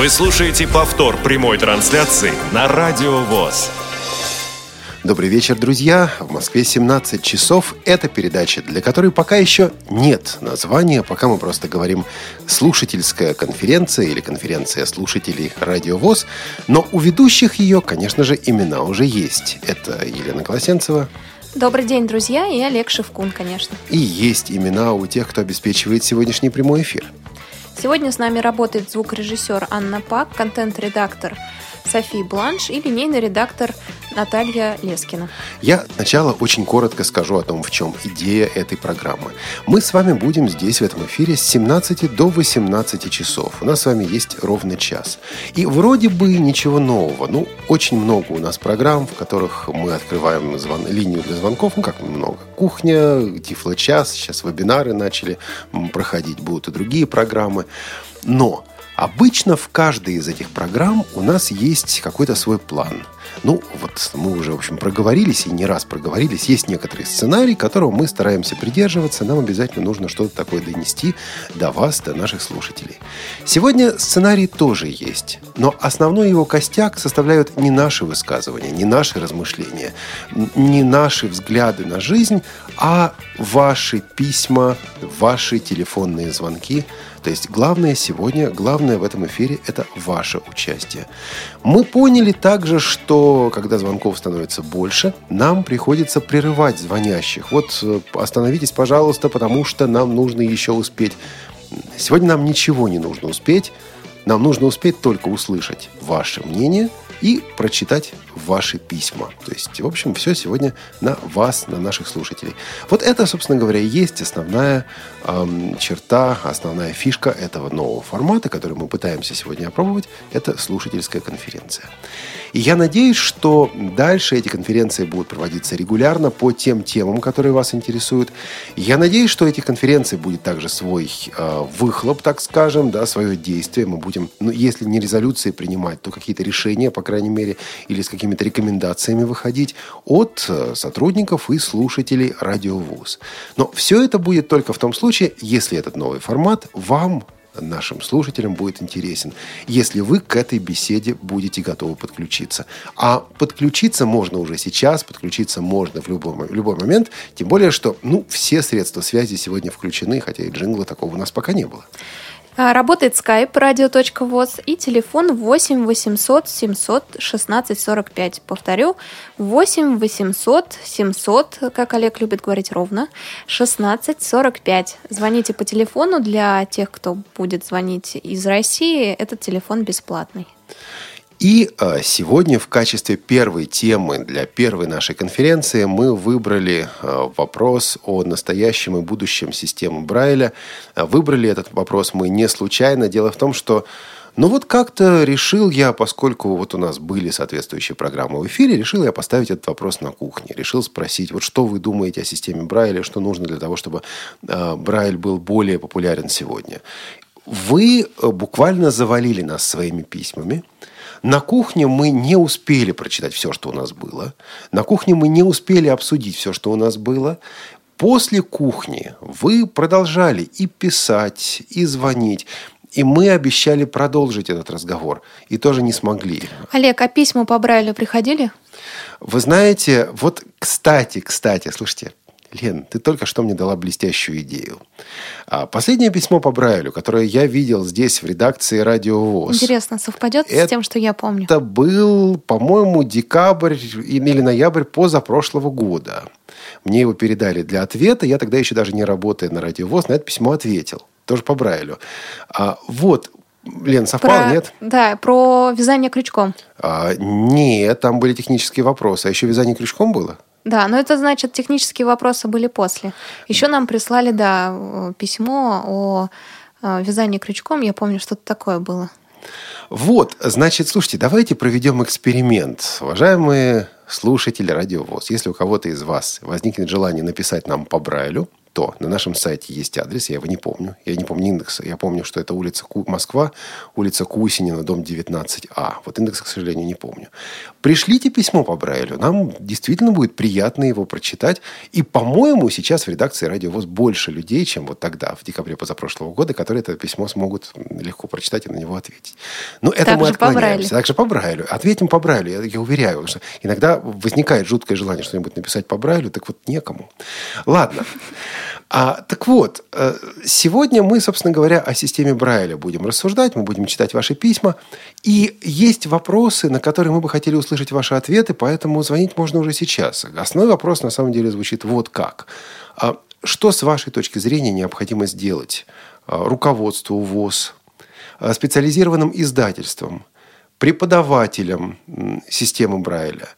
Вы слушаете повтор прямой трансляции на Радио ВОЗ. Добрый вечер, друзья. В Москве 17 часов. Это передача, для которой пока еще нет названия, пока мы просто говорим «слушательская конференция» или «конференция слушателей Радио ВОЗ». Но у ведущих ее, конечно же, имена уже есть. Это Елена Колосенцева. Добрый день, друзья, и Олег Шевкун, конечно. И есть имена у тех, кто обеспечивает сегодняшний прямой эфир. Сегодня с нами работает звукорежиссер Анна Пак, контент-редактор Софи Бланш и линейный редактор Наталья Лескина. Я сначала очень коротко скажу о том, в чем идея этой программы. Мы с вами будем здесь, в этом эфире, с 17 до 18 часов. У нас с вами есть ровно час. И вроде бы ничего нового. Ну, очень много у нас программ, в которых мы открываем звон... линию для звонков. Ну, как много. Кухня, Тифло-час, сейчас вебинары начали проходить, будут и другие программы. Но Обычно в каждой из этих программ у нас есть какой-то свой план. Ну, вот мы уже, в общем, проговорились и не раз проговорились. Есть некоторый сценарий, которого мы стараемся придерживаться. Нам обязательно нужно что-то такое донести до вас, до наших слушателей. Сегодня сценарий тоже есть. Но основной его костяк составляют не наши высказывания, не наши размышления, не наши взгляды на жизнь, а ваши письма, ваши телефонные звонки – то есть главное сегодня, главное в этом эфире – это ваше участие. Мы поняли также, что когда звонков становится больше, нам приходится прерывать звонящих. Вот э, остановитесь, пожалуйста, потому что нам нужно еще успеть. Сегодня нам ничего не нужно успеть. Нам нужно успеть только услышать ваше мнение – и прочитать ваши письма. То есть, в общем, все сегодня на вас, на наших слушателей. Вот это, собственно говоря, и есть основная эм, черта, основная фишка этого нового формата, который мы пытаемся сегодня опробовать. Это слушательская конференция. И я надеюсь, что дальше эти конференции будут проводиться регулярно по тем темам, которые вас интересуют. Я надеюсь, что этих конференций будет также свой э, выхлоп, так скажем, да, свое действие. Мы будем, ну, если не резолюции принимать, то какие-то решения, по крайней мере, или с какими-то рекомендациями выходить от э, сотрудников и слушателей радиовуз. Но все это будет только в том случае, если этот новый формат вам нашим слушателям будет интересен, если вы к этой беседе будете готовы подключиться. А подключиться можно уже сейчас, подключиться можно в любой, любой момент, тем более, что ну, все средства связи сегодня включены, хотя и джингла такого у нас пока не было. А, работает skype radio.voz и телефон 8 800 700 16 45. Повторю, 8 800 700, как Олег любит говорить ровно, 16 45. Звоните по телефону для тех, кто будет звонить из России. Этот телефон бесплатный. И а, сегодня в качестве первой темы для первой нашей конференции мы выбрали а, вопрос о настоящем и будущем системы Брайля. А, выбрали этот вопрос мы не случайно. Дело в том, что ну вот как-то решил я, поскольку вот у нас были соответствующие программы в эфире, решил я поставить этот вопрос на кухне. Решил спросить, вот что вы думаете о системе Брайля, что нужно для того, чтобы Брайль был более популярен сегодня. Вы буквально завалили нас своими письмами. На кухне мы не успели прочитать все, что у нас было. На кухне мы не успели обсудить все, что у нас было. После кухни вы продолжали и писать, и звонить. И мы обещали продолжить этот разговор. И тоже не смогли. Олег, а письма по Брайлю приходили? Вы знаете, вот кстати, кстати, слушайте, Лен, ты только что мне дала блестящую идею. А последнее письмо по Брайлю, которое я видел здесь в редакции Радио ВОЗ. Интересно, совпадет это, с тем, что я помню? Это был, по-моему, декабрь или ноябрь позапрошлого года. Мне его передали для ответа. Я тогда еще даже не работая на Радио ВОЗ, на это письмо ответил. Тоже по Брайлю. А, вот, Лен, совпало, про, нет? Да, про вязание крючком. А, нет, там были технические вопросы. А еще вязание крючком было? Да, но это значит, технические вопросы были после. Еще нам прислали, да, письмо о э, вязании крючком. Я помню, что-то такое было. Вот, значит, слушайте, давайте проведем эксперимент. Уважаемые слушатели Радиовоз, если у кого-то из вас возникнет желание написать нам по Брайлю, то на нашем сайте есть адрес, я его не помню, я не помню индекса, я помню, что это улица Ку- Москва, улица Кусинина, дом 19А. Вот индекс, к сожалению, не помню. Пришлите письмо по Брайлю, нам действительно будет приятно его прочитать. И, по-моему, сейчас в редакции Радио ВОЗ больше людей, чем вот тогда, в декабре позапрошлого года, которые это письмо смогут легко прочитать и на него ответить. Но это Также мы по отклоняемся. Брайлю. Также по Брайлю. Ответим по Брайлю, я, я уверяю. Что иногда возникает жуткое желание что-нибудь написать по Брайлю, так вот некому. Ладно. А, так вот, э, сегодня мы, собственно говоря, о системе Брайля будем рассуждать, мы будем читать ваши письма. И есть вопросы, на которые мы бы хотели услышать ваши ответы, поэтому звонить можно уже сейчас. Основной вопрос, на самом деле, звучит вот как. А Что, с вашей точки зрения, необходимо сделать а, руководству ВОЗ, а, специализированным издательствам, преподавателям системы Брайля,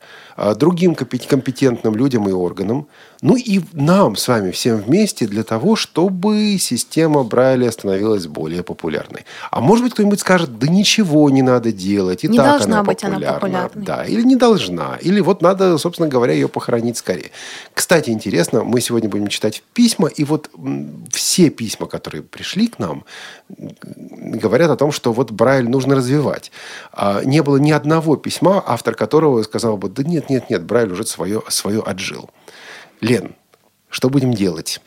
другим компет- компетентным людям и органам, ну и нам с вами всем вместе для того, чтобы система Брайля становилась более популярной. А может быть, кто-нибудь скажет, да ничего не надо делать, и Не так она быть она популярна. Да, или не должна, или вот надо, собственно говоря, ее похоронить скорее. Кстати, интересно, мы сегодня будем читать письма, и вот все письма, которые пришли к нам, говорят о том, что вот Брайль нужно развивать. А не было ни одного письма, автор которого сказал бы, да нет, нет, нет, Брайль уже свое, свое отжил. Лен, что будем делать?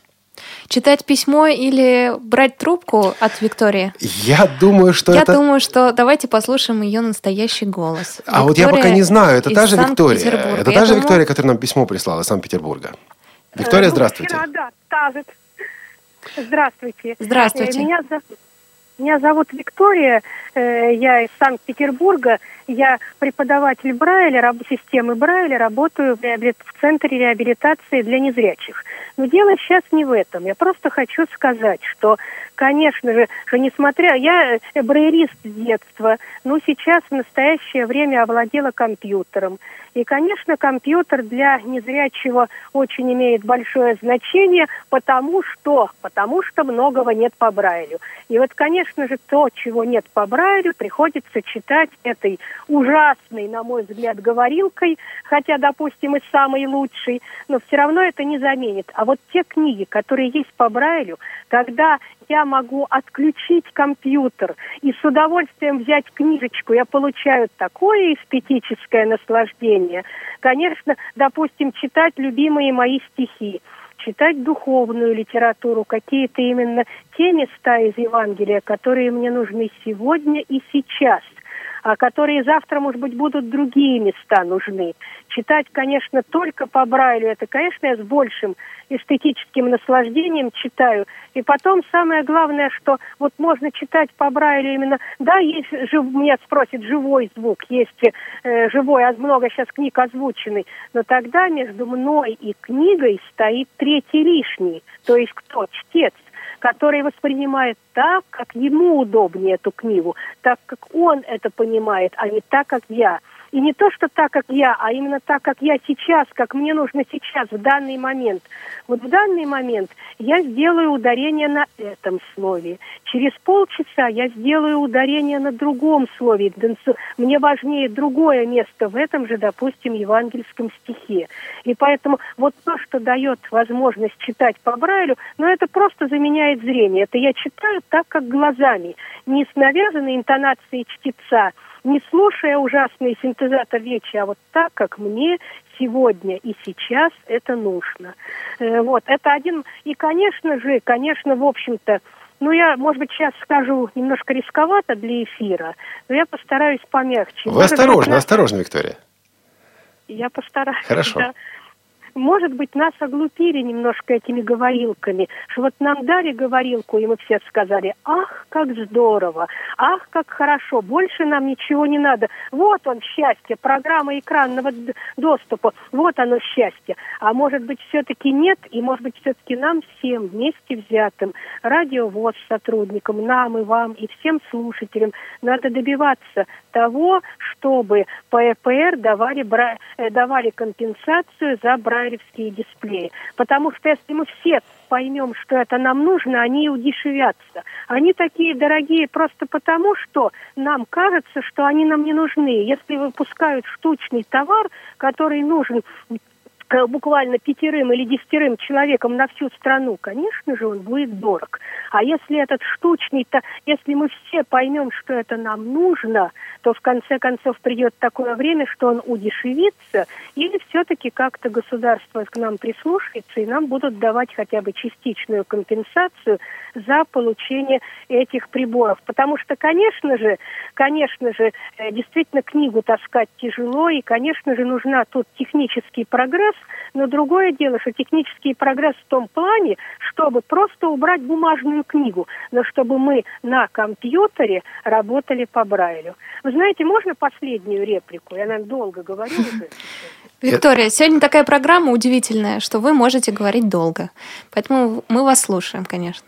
Читать письмо или брать трубку от Виктории? Я думаю, что Я это... думаю, что давайте послушаем ее настоящий голос. А вот я пока Виктория не знаю, это та же Виктория. Это Я та же думаю, Виктория, которая нам письмо прислала из Санкт-Петербурга. Виктория, Э, ну, здравствуйте. вчера, да, та же. Здравствуйте. Здравствуйте. Э, Меня, за- меня зовут Виктория, э, я из Санкт-Петербурга. Я преподаватель Брайля, системы Брайля, работаю в, в Центре реабилитации для незрячих. Но дело сейчас не в этом. Я просто хочу сказать, что, конечно же, что несмотря... Я э, брайерист с детства, но сейчас в настоящее время овладела компьютером. И, конечно, компьютер для незрячего очень имеет большое значение, потому что, потому что многого нет по Брайлю. И вот, конечно же, то, чего нет по Брайлю, приходится читать этой ужасной, на мой взгляд, говорилкой, хотя, допустим, и самой лучшей, но все равно это не заменит. А вот те книги, которые есть по Брайлю, когда я могу отключить компьютер и с удовольствием взять книжечку, я получаю такое эстетическое наслаждение. Конечно, допустим, читать любимые мои стихи, читать духовную литературу, какие-то именно те места из Евангелия, которые мне нужны сегодня и сейчас а которые завтра, может быть, будут другие места нужны. Читать, конечно, только по Брайлю, это, конечно, я с большим эстетическим наслаждением читаю. И потом самое главное, что вот можно читать по Брайлю именно, да, есть, жив, меня спросят, живой звук, есть э, живой, а много сейчас книг озвученный, но тогда между мной и книгой стоит третий лишний, то есть кто? Чтец который воспринимает так, как ему удобнее эту книгу, так, как он это понимает, а не так, как я. И не то, что так, как я, а именно так, как я сейчас, как мне нужно сейчас, в данный момент. Вот в данный момент я сделаю ударение на этом слове. Через полчаса я сделаю ударение на другом слове. Мне важнее другое место в этом же, допустим, евангельском стихе. И поэтому вот то, что дает возможность читать по Брайлю, но это просто заменяет зрение. Это я читаю так, как глазами, не с навязанной интонацией чтеца, не слушая ужасный синтезатор речи, а вот так, как мне сегодня и сейчас это нужно. Э, вот, это один... И, конечно же, конечно, в общем-то, ну, я, может быть, сейчас скажу немножко рисковато для эфира, но я постараюсь помягче. Вы Может осторожно, быть, осторожно, Виктория. Я постараюсь. Хорошо. да. Может быть, нас оглупили немножко этими говорилками, что вот нам дали говорилку, и мы все сказали, ах, как здорово, ах, как хорошо, больше нам ничего не надо. Вот он, счастье, программа экранного доступа, вот оно счастье. А может быть, все-таки нет, и может быть, все-таки нам всем вместе взятым, радиовоз сотрудникам, нам и вам, и всем слушателям, надо добиваться того, чтобы по ЭПР давали, э, давали компенсацию за брайлевские дисплеи. Потому что если мы все поймем, что это нам нужно, они удешевятся. Они такие дорогие просто потому, что нам кажется, что они нам не нужны. Если выпускают штучный товар, который нужен Э, буквально пятерым или десятерым человеком на всю страну, конечно же, он будет дорог. А если этот штучный-то, если мы все поймем, что это нам нужно, то в конце концов придет такое время, что он удешевится, или все-таки как-то государство к нам прислушается, и нам будут давать хотя бы частичную компенсацию за получение этих приборов. Потому что, конечно же, конечно же, э, действительно книгу таскать тяжело, и, конечно же, нужна тут технический прогресс, но другое дело, что технический прогресс в том плане, чтобы просто убрать бумажную книгу, но чтобы мы на компьютере работали по Брайлю. Вы знаете, можно последнюю реплику? Я, наверное, долго говорю уже. Виктория, сегодня такая программа удивительная, что вы можете говорить долго. Поэтому мы вас слушаем, конечно.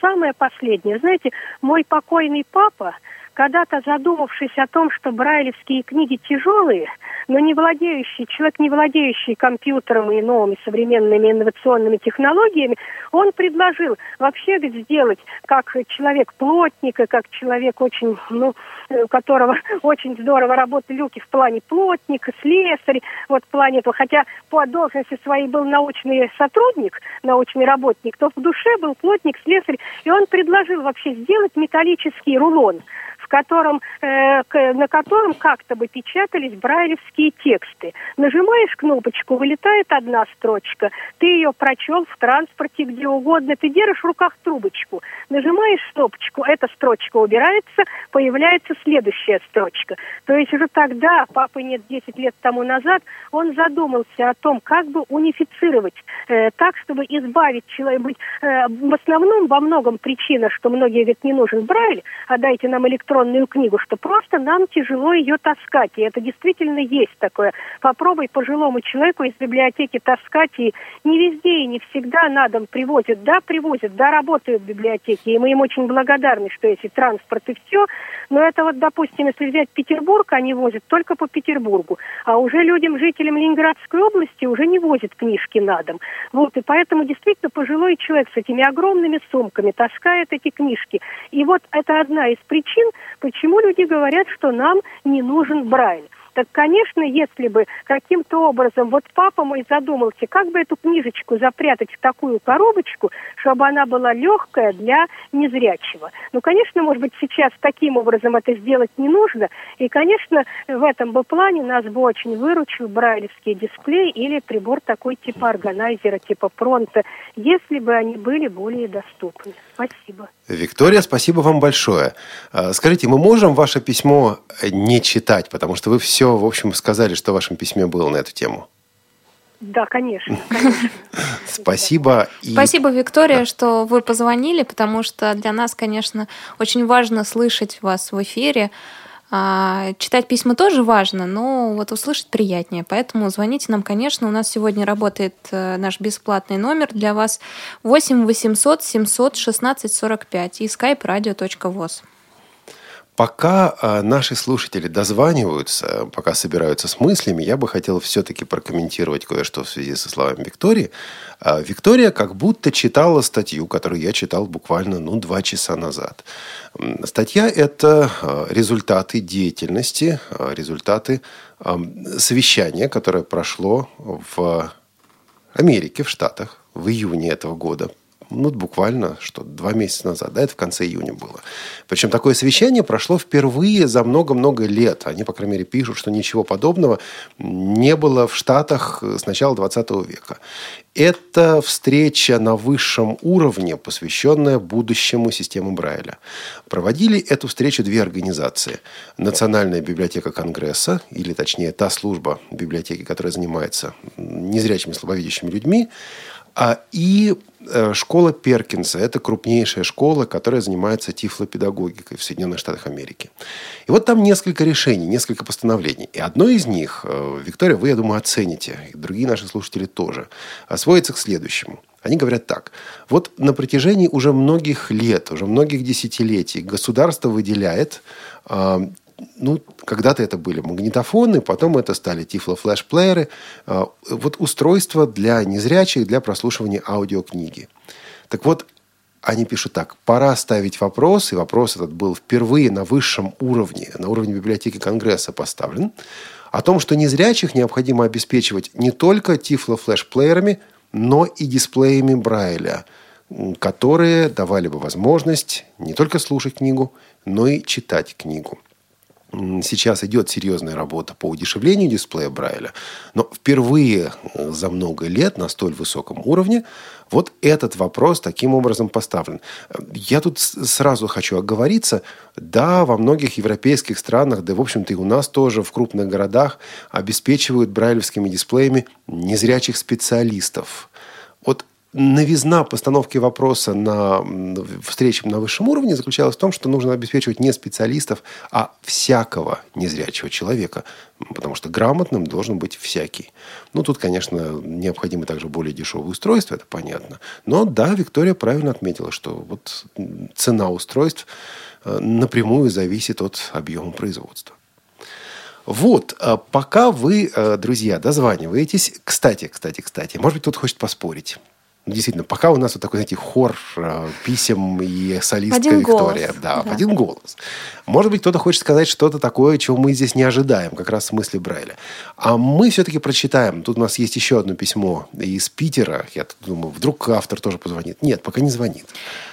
Самое последнее. Знаете, мой покойный папа, когда-то задумавшись о том, что брайлевские книги тяжелые, но не владеющий, человек, не владеющий компьютером и новыми современными инновационными технологиями, он предложил вообще сделать как человек плотника, как человек очень, ну, у которого очень здорово работали люки в плане плотника, слесарь, вот в плане этого, хотя по должности своей был научный сотрудник, научный работник, то в душе был плотник, слесарь, и он предложил вообще сделать металлический рулон – котором, э, на котором как-то бы печатались брайлевские тексты. Нажимаешь кнопочку, вылетает одна строчка, ты ее прочел в транспорте, где угодно, ты держишь в руках трубочку, нажимаешь кнопочку, эта строчка убирается, появляется следующая строчка. То есть уже тогда, папы нет 10 лет тому назад, он задумался о том, как бы унифицировать э, так, чтобы избавить человека, э, в основном во многом причина, что многие говорят, не нужен Брайль, а дайте нам электронный электронную книгу, что просто нам тяжело ее таскать. И это действительно есть такое. Попробуй пожилому человеку из библиотеки таскать, и не везде и не всегда на дом привозят. Да, привозят, да, работают библиотеки. И мы им очень благодарны, что есть и транспорт, и все. Но это вот, допустим, если взять Петербург, они возят только по Петербургу. А уже людям, жителям Ленинградской области уже не возят книжки на дом. Вот, и поэтому действительно пожилой человек с этими огромными сумками таскает эти книжки. И вот это одна из причин, Почему люди говорят, что нам не нужен Брайль? Так, конечно, если бы каким-то образом, вот папа мой задумался, как бы эту книжечку запрятать в такую коробочку, чтобы она была легкая для незрячего. Ну, конечно, может быть, сейчас таким образом это сделать не нужно. И, конечно, в этом бы плане нас бы очень выручил брайлевский дисплей или прибор такой типа органайзера, типа Пронта, если бы они были более доступны. Спасибо. Виктория, спасибо вам большое. А, скажите, мы можем ваше письмо не читать, потому что вы все, в общем, сказали, что в вашем письме было на эту тему. Да, конечно. конечно. Спасибо. И... Спасибо, Виктория, да. что вы позвонили, потому что для нас, конечно, очень важно слышать вас в эфире. А, читать письма тоже важно, но вот услышать приятнее. Поэтому звоните нам, конечно. У нас сегодня работает э, наш бесплатный номер для вас 8 800 700 16 45 и skype radio.voz. Пока а, наши слушатели дозваниваются, пока собираются с мыслями, я бы хотел все-таки прокомментировать кое-что в связи со словами Виктории. А, Виктория как будто читала статью, которую я читал буквально ну, два часа назад. Статья – это а, результаты деятельности, результаты совещания, которое прошло в Америке, в Штатах в июне этого года ну, буквально, что, два месяца назад, да, это в конце июня было. Причем такое совещание прошло впервые за много-много лет. Они, по крайней мере, пишут, что ничего подобного не было в Штатах с начала 20 века. Это встреча на высшем уровне, посвященная будущему системы Брайля. Проводили эту встречу две организации. Национальная библиотека Конгресса, или точнее та служба библиотеки, которая занимается незрячими слабовидящими людьми, и э, школа Перкинса – это крупнейшая школа, которая занимается тифлопедагогикой в Соединенных Штатах Америки. И вот там несколько решений, несколько постановлений. И одно из них, э, Виктория, вы, я думаю, оцените, и другие наши слушатели тоже, сводится к следующему. Они говорят так. Вот на протяжении уже многих лет, уже многих десятилетий государство выделяет а, ну, когда-то это были магнитофоны, потом это стали тифло-флеш-плееры. А, вот устройства для незрячих, для прослушивания аудиокниги. Так вот, они пишут так. Пора ставить вопрос, и вопрос этот был впервые на высшем уровне, на уровне библиотеки Конгресса поставлен, о том, что незрячих необходимо обеспечивать не только тифло-флеш-плеерами, но и дисплеями Брайля, которые давали бы возможность не только слушать книгу, но и читать книгу. Сейчас идет серьезная работа по удешевлению дисплея Брайля, но впервые э, за много лет на столь высоком уровне вот этот вопрос таким образом поставлен. Я тут сразу хочу оговориться. Да, во многих европейских странах, да, в общем-то, и у нас тоже в крупных городах обеспечивают брайлевскими дисплеями незрячих специалистов. Новизна постановки вопроса на встрече на высшем уровне заключалась в том, что нужно обеспечивать не специалистов, а всякого незрячего человека, потому что грамотным должен быть всякий. Ну, тут, конечно, необходимы также более дешевые устройства, это понятно. Но да, Виктория правильно отметила, что вот цена устройств э, напрямую зависит от объема производства. Вот, э, пока вы, э, друзья, дозваниваетесь, кстати, кстати, кстати, может быть, кто-то хочет поспорить. Действительно, пока у нас вот такой, знаете, хор э, писем и солистка один Виктория. Голос. Да, да, в один голос. Может быть, кто-то хочет сказать что-то такое, чего мы здесь не ожидаем, как раз в смысле Брайля. А мы все-таки прочитаем. Тут у нас есть еще одно письмо из Питера. Я думаю, вдруг автор тоже позвонит. Нет, пока не звонит.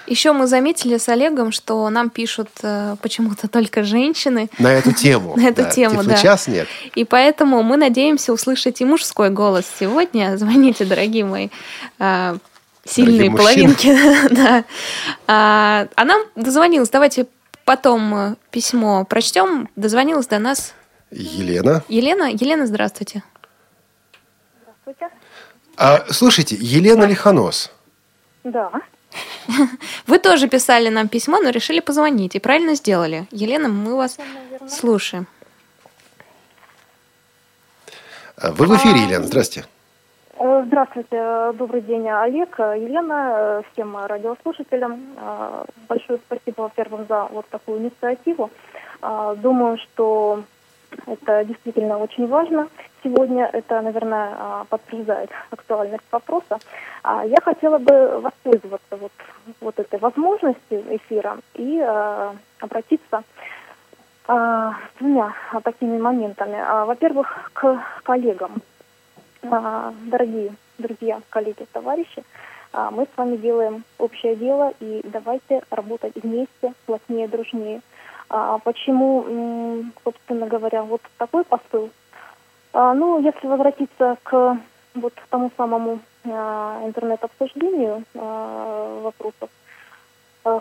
Еще мы заметили с Олегом, что нам пишут э, почему-то только женщины. На эту тему. На эту тему, да. Сейчас нет. И поэтому мы надеемся услышать и мужской голос сегодня. Звоните, дорогие мои э, сильные половинки. да. А, а нам дозвонилась. Давайте потом письмо прочтем. Дозвонилась до нас Елена. Елена, Елена, здравствуйте. Здравствуйте. А, слушайте, Елена Лихонос. Да. Вы тоже писали нам письмо, но решили позвонить. И правильно сделали. Елена, мы вас Наверное. слушаем. А, Вы в эфире, Елена. Здрасте. Э, Здравствуйте, добрый день, Олег, Елена, э, всем радиослушателям. Э, Большое спасибо, во-первых, за вот такую инициативу. Э, Думаю, что это действительно очень важно. Сегодня это, наверное, э, подтверждает актуальность вопроса. А Я хотела бы воспользоваться вот, вот этой возможностью эфира и э, обратиться э, с двумя э, такими моментами. Во-первых, к коллегам. А, Дорогие друзья, коллеги, товарищи, а, мы с вами делаем общее дело и давайте работать вместе, плотнее, дружнее. А, Почему, собственно говоря, вот такой посыл? Ну, если возвратиться к вот тому самому интернет-обсуждению вопросов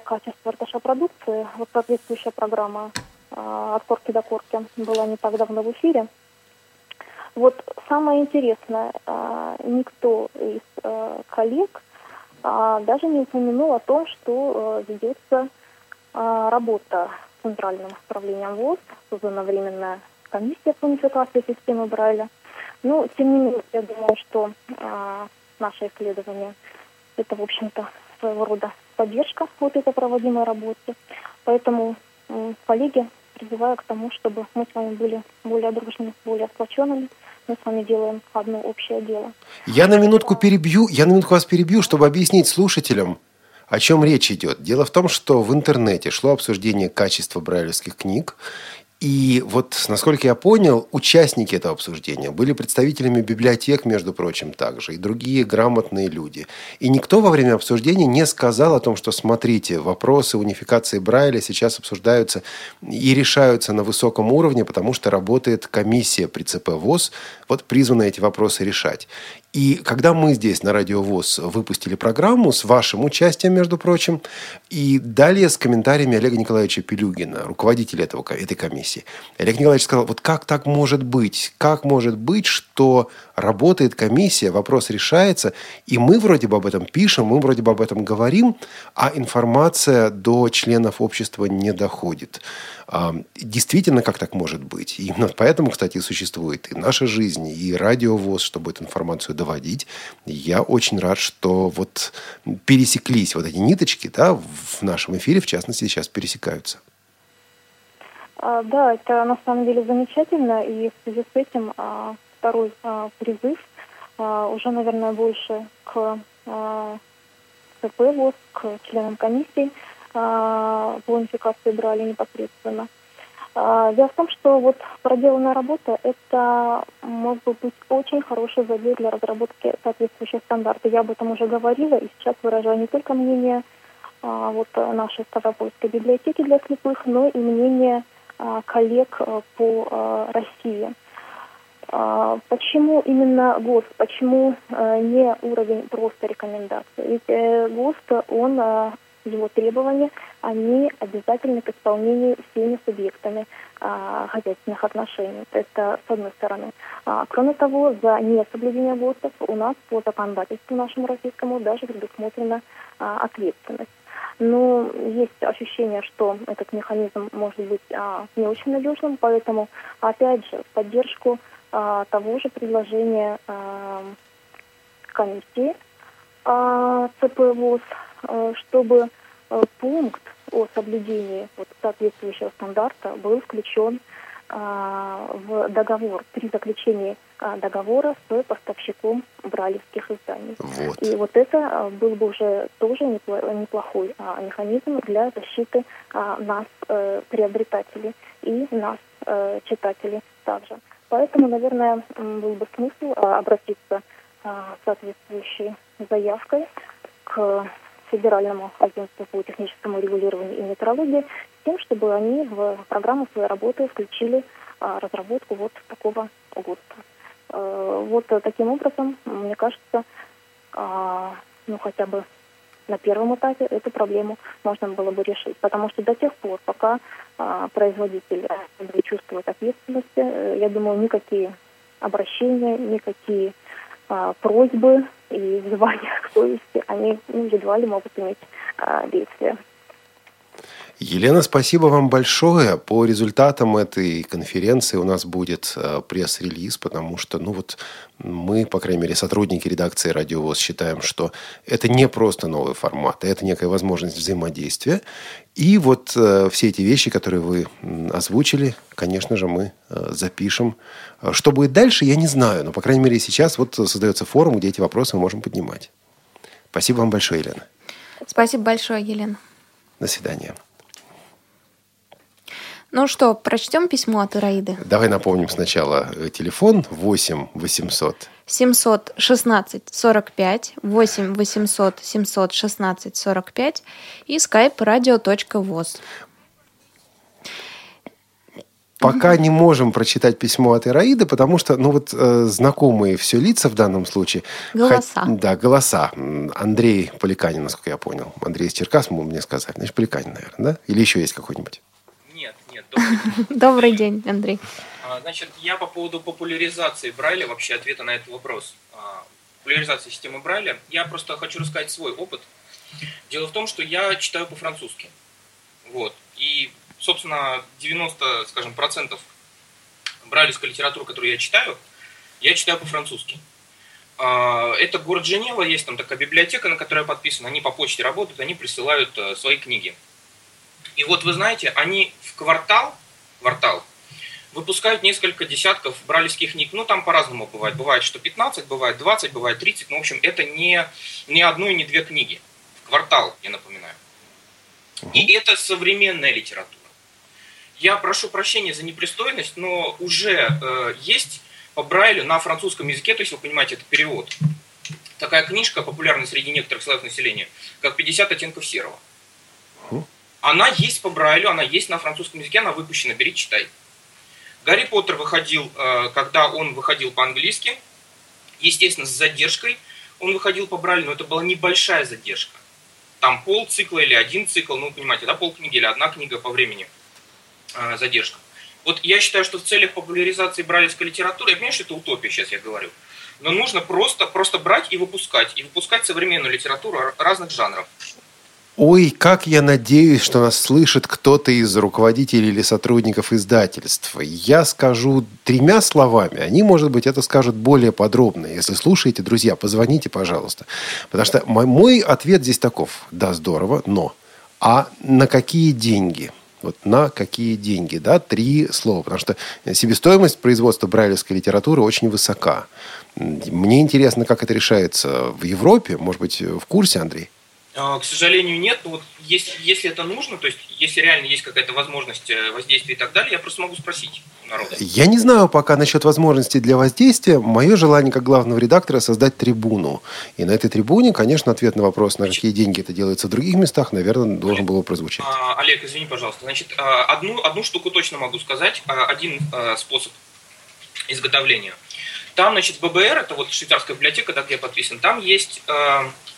качества продукции, вот соответствующая программа от корки до корки была не так давно в эфире. Вот самое интересное, а, никто из а, коллег а, даже не упомянул о том, что а, ведется а, работа с Центральным управлением ВОЗ, создана временная комиссия по унификации системы Брайля. Ну, тем не менее, я думаю, что наше исследование это, в общем-то, своего рода поддержка вот этой проводимой работе. Поэтому, коллеги, призываю к тому, чтобы мы с вами были более дружными, более сплоченными. Мы с вами делаем одно общее дело. Я на минутку перебью, я на минутку вас перебью, чтобы объяснить слушателям, о чем речь идет. Дело в том, что в интернете шло обсуждение качества брайлевских книг, и вот, насколько я понял, участники этого обсуждения были представителями библиотек, между прочим, также, и другие грамотные люди. И никто во время обсуждения не сказал о том, что, смотрите, вопросы унификации Брайля сейчас обсуждаются и решаются на высоком уровне, потому что работает комиссия при ЦП ВОЗ, вот призвана эти вопросы решать. И когда мы здесь на Радио ВОЗ выпустили программу с вашим участием, между прочим, и далее с комментариями Олега Николаевича Пелюгина, руководителя этого, этой комиссии, Олег Николаевич сказал, вот как так может быть? Как может быть, что работает комиссия, вопрос решается, и мы вроде бы об этом пишем, мы вроде бы об этом говорим, а информация до членов общества не доходит. А, Действительно, как так может быть? И именно поэтому, кстати, существует и наша жизнь, и радиовоз, чтобы эту информацию доводить. Я очень рад, что вот пересеклись вот эти ниточки, да, в нашем эфире, в частности, сейчас пересекаются. А, Да, это на самом деле замечательно, и в связи с этим а, второй а, призыв а, уже, наверное, больше к а, ЦП ВОЗ, к членам комиссии а, по брали непосредственно. А, дело в том, что вот проделанная работа – это может быть очень хороший задел для разработки соответствующих стандартов. Я об этом уже говорила, и сейчас выражаю не только мнение а, вот, нашей Ставропольской библиотеки для слепых, но и мнение а, коллег по России. Почему именно ГОСТ? Почему не уровень просто рекомендаций? Ведь э, ГОСТ, он его требования, они обязательны к исполнению всеми субъектами а, хозяйственных отношений. Это с одной стороны. А, кроме того, за несоблюдение ГОСТов у нас по законодательству нашему российскому даже предусмотрена а, ответственность. Но есть ощущение, что этот механизм может быть а, не очень надежным, поэтому, опять же, в поддержку а, того же предложения а, комиссии а, ЦП ВОЗ Э, чтобы пункт о соблюдении вот, соответствующего стандарта был включен а, в договор при заключении а, договора с поставщиком бралевских изданий. Вот. И вот это был бы уже тоже неплохой а, механизм для защиты нас, э, приобретателей, и нас, читателей также. Поэтому, наверное, был бы смысл обратиться с соответствующей заявкой к Федеральному агентству по техническому регулированию и метрологии с тем, чтобы они в программу своей работы включили а, разработку вот такого ГОСТа. А, вот таким образом, мне кажется, а, ну хотя бы на первом этапе эту проблему можно было бы решить. Потому что до тех пор, пока а, производитель будет чувствовать ответственность, э, я думаю, никакие обращения, никакие а, просьбы и взывания к совести, они ну, едва ли могут иметь а, действие. Елена, спасибо вам большое. По результатам этой конференции у нас будет э, пресс-релиз, потому что, ну вот, мы, по крайней мере, сотрудники редакции «Радиовоз» считаем, что это не просто новый формат, а это некая возможность взаимодействия. И вот э, все эти вещи, которые вы озвучили, конечно же, мы э, запишем. Что будет дальше, я не знаю, но, по крайней мере, сейчас вот создается форум, где эти вопросы мы можем поднимать. Спасибо вам большое, Елена. Спасибо большое, Елена. До свидания. Ну что, прочтем письмо от Ираиды? Давай напомним сначала э, телефон 8 800 716 45 8 800 716 45 и skype radio.voz. Пока не можем прочитать письмо от Ираиды, потому что, ну вот, э, знакомые все лица в данном случае. Голоса. Да, голоса. Андрей Поликанин, насколько я понял. Андрей из Черкас, мне сказали. Значит, Поликанин, наверное, да? Или еще есть какой-нибудь? Добрый день, Андрей. А, значит, я по поводу популяризации Брайля, вообще ответа на этот вопрос. А, популяризации системы Брайля. Я просто хочу рассказать свой опыт. Дело в том, что я читаю по-французски. Вот. И, собственно, 90, скажем, процентов брайлевской литературы, которую я читаю, я читаю по-французски. А, это город Женева, есть там такая библиотека, на которой я подписан. Они по почте работают, они присылают э, свои книги. И вот вы знаете, они в квартал, квартал выпускают несколько десятков бралевских книг. Ну, там по-разному бывает. Бывает, что 15, бывает 20, бывает 30. Ну, в общем, это не, не одну и не две книги. В квартал, я напоминаю. И это современная литература. Я прошу прощения за непристойность, но уже э, есть по Брайлю на французском языке, то есть вы понимаете, это перевод. Такая книжка, популярная среди некоторых слоев населения, как «50 оттенков серого». Она есть по Брайлю, она есть на французском языке, она выпущена, бери, читай. Гарри Поттер выходил, э, когда он выходил по-английски, естественно, с задержкой он выходил по Брайлю, но это была небольшая задержка. Там пол цикла или один цикл, ну, понимаете, да, полкниги или одна книга по времени э, задержка. Вот я считаю, что в целях популяризации брайлевской литературы, я понимаю, что это утопия, сейчас я говорю, но нужно просто, просто брать и выпускать, и выпускать современную литературу разных жанров. Ой, как я надеюсь, что нас слышит кто-то из руководителей или сотрудников издательства. Я скажу тремя словами. Они, может быть, это скажут более подробно. Если слушаете, друзья, позвоните, пожалуйста. Потому что мой ответ здесь таков. Да, здорово, но. А на какие деньги? Вот на какие деньги, да, три слова. Потому что себестоимость производства брайлевской литературы очень высока. Мне интересно, как это решается в Европе. Может быть, в курсе, Андрей? А, к сожалению, нет. Но вот если, если это нужно, то есть если реально есть какая-то возможность э, воздействия и так далее, я просто могу спросить народа. Я не знаю пока насчет возможностей для воздействия. Мое желание как главного редактора создать трибуну. И на этой трибуне, конечно, ответ на вопрос, на какие деньги это делается в других местах, наверное, должен был прозвучать. А, Олег, извини, пожалуйста. Значит, а, одну, одну штуку точно могу сказать. Один способ изготовления. Там, значит, ББР, это вот швейцарская библиотека, да, где я подписан, там есть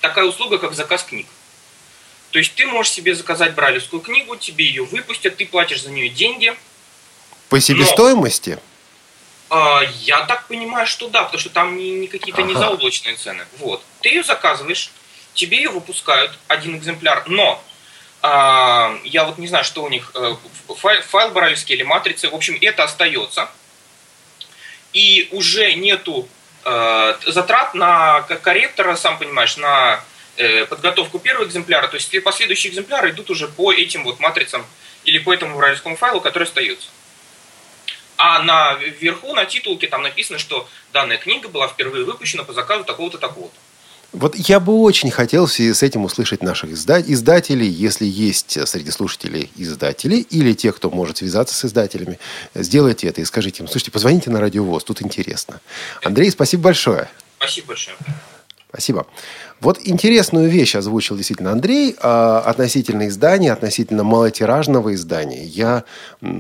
такая услуга, как заказ книг. То есть ты можешь себе заказать брайлевскую книгу, тебе ее выпустят, ты платишь за нее деньги. По себестоимости? Но, э, я так понимаю, что да, потому что там не, не какие-то ага. не заоблачные цены. Вот. Ты ее заказываешь, тебе ее выпускают, один экземпляр, но э, я вот не знаю, что у них, э, файл, файл брайлевский или матрицы, в общем, это остается. И уже нету затрат на корректора, сам понимаешь, на э, подготовку первого экземпляра, то есть последующие экземпляры идут уже по этим вот матрицам или по этому вражескому файлу, который остается. А на верху, на титулке там написано, что данная книга была впервые выпущена по заказу такого-то, такого-то. Вот я бы очень хотел в связи с этим услышать наших издателей, если есть среди слушателей издатели или тех, кто может связаться с издателями, сделайте это и скажите им, слушайте, позвоните на радиовоз, тут интересно. Андрей, спасибо большое. Спасибо большое. Спасибо. Вот интересную вещь озвучил действительно Андрей а, относительно издания, относительно малотиражного издания. Я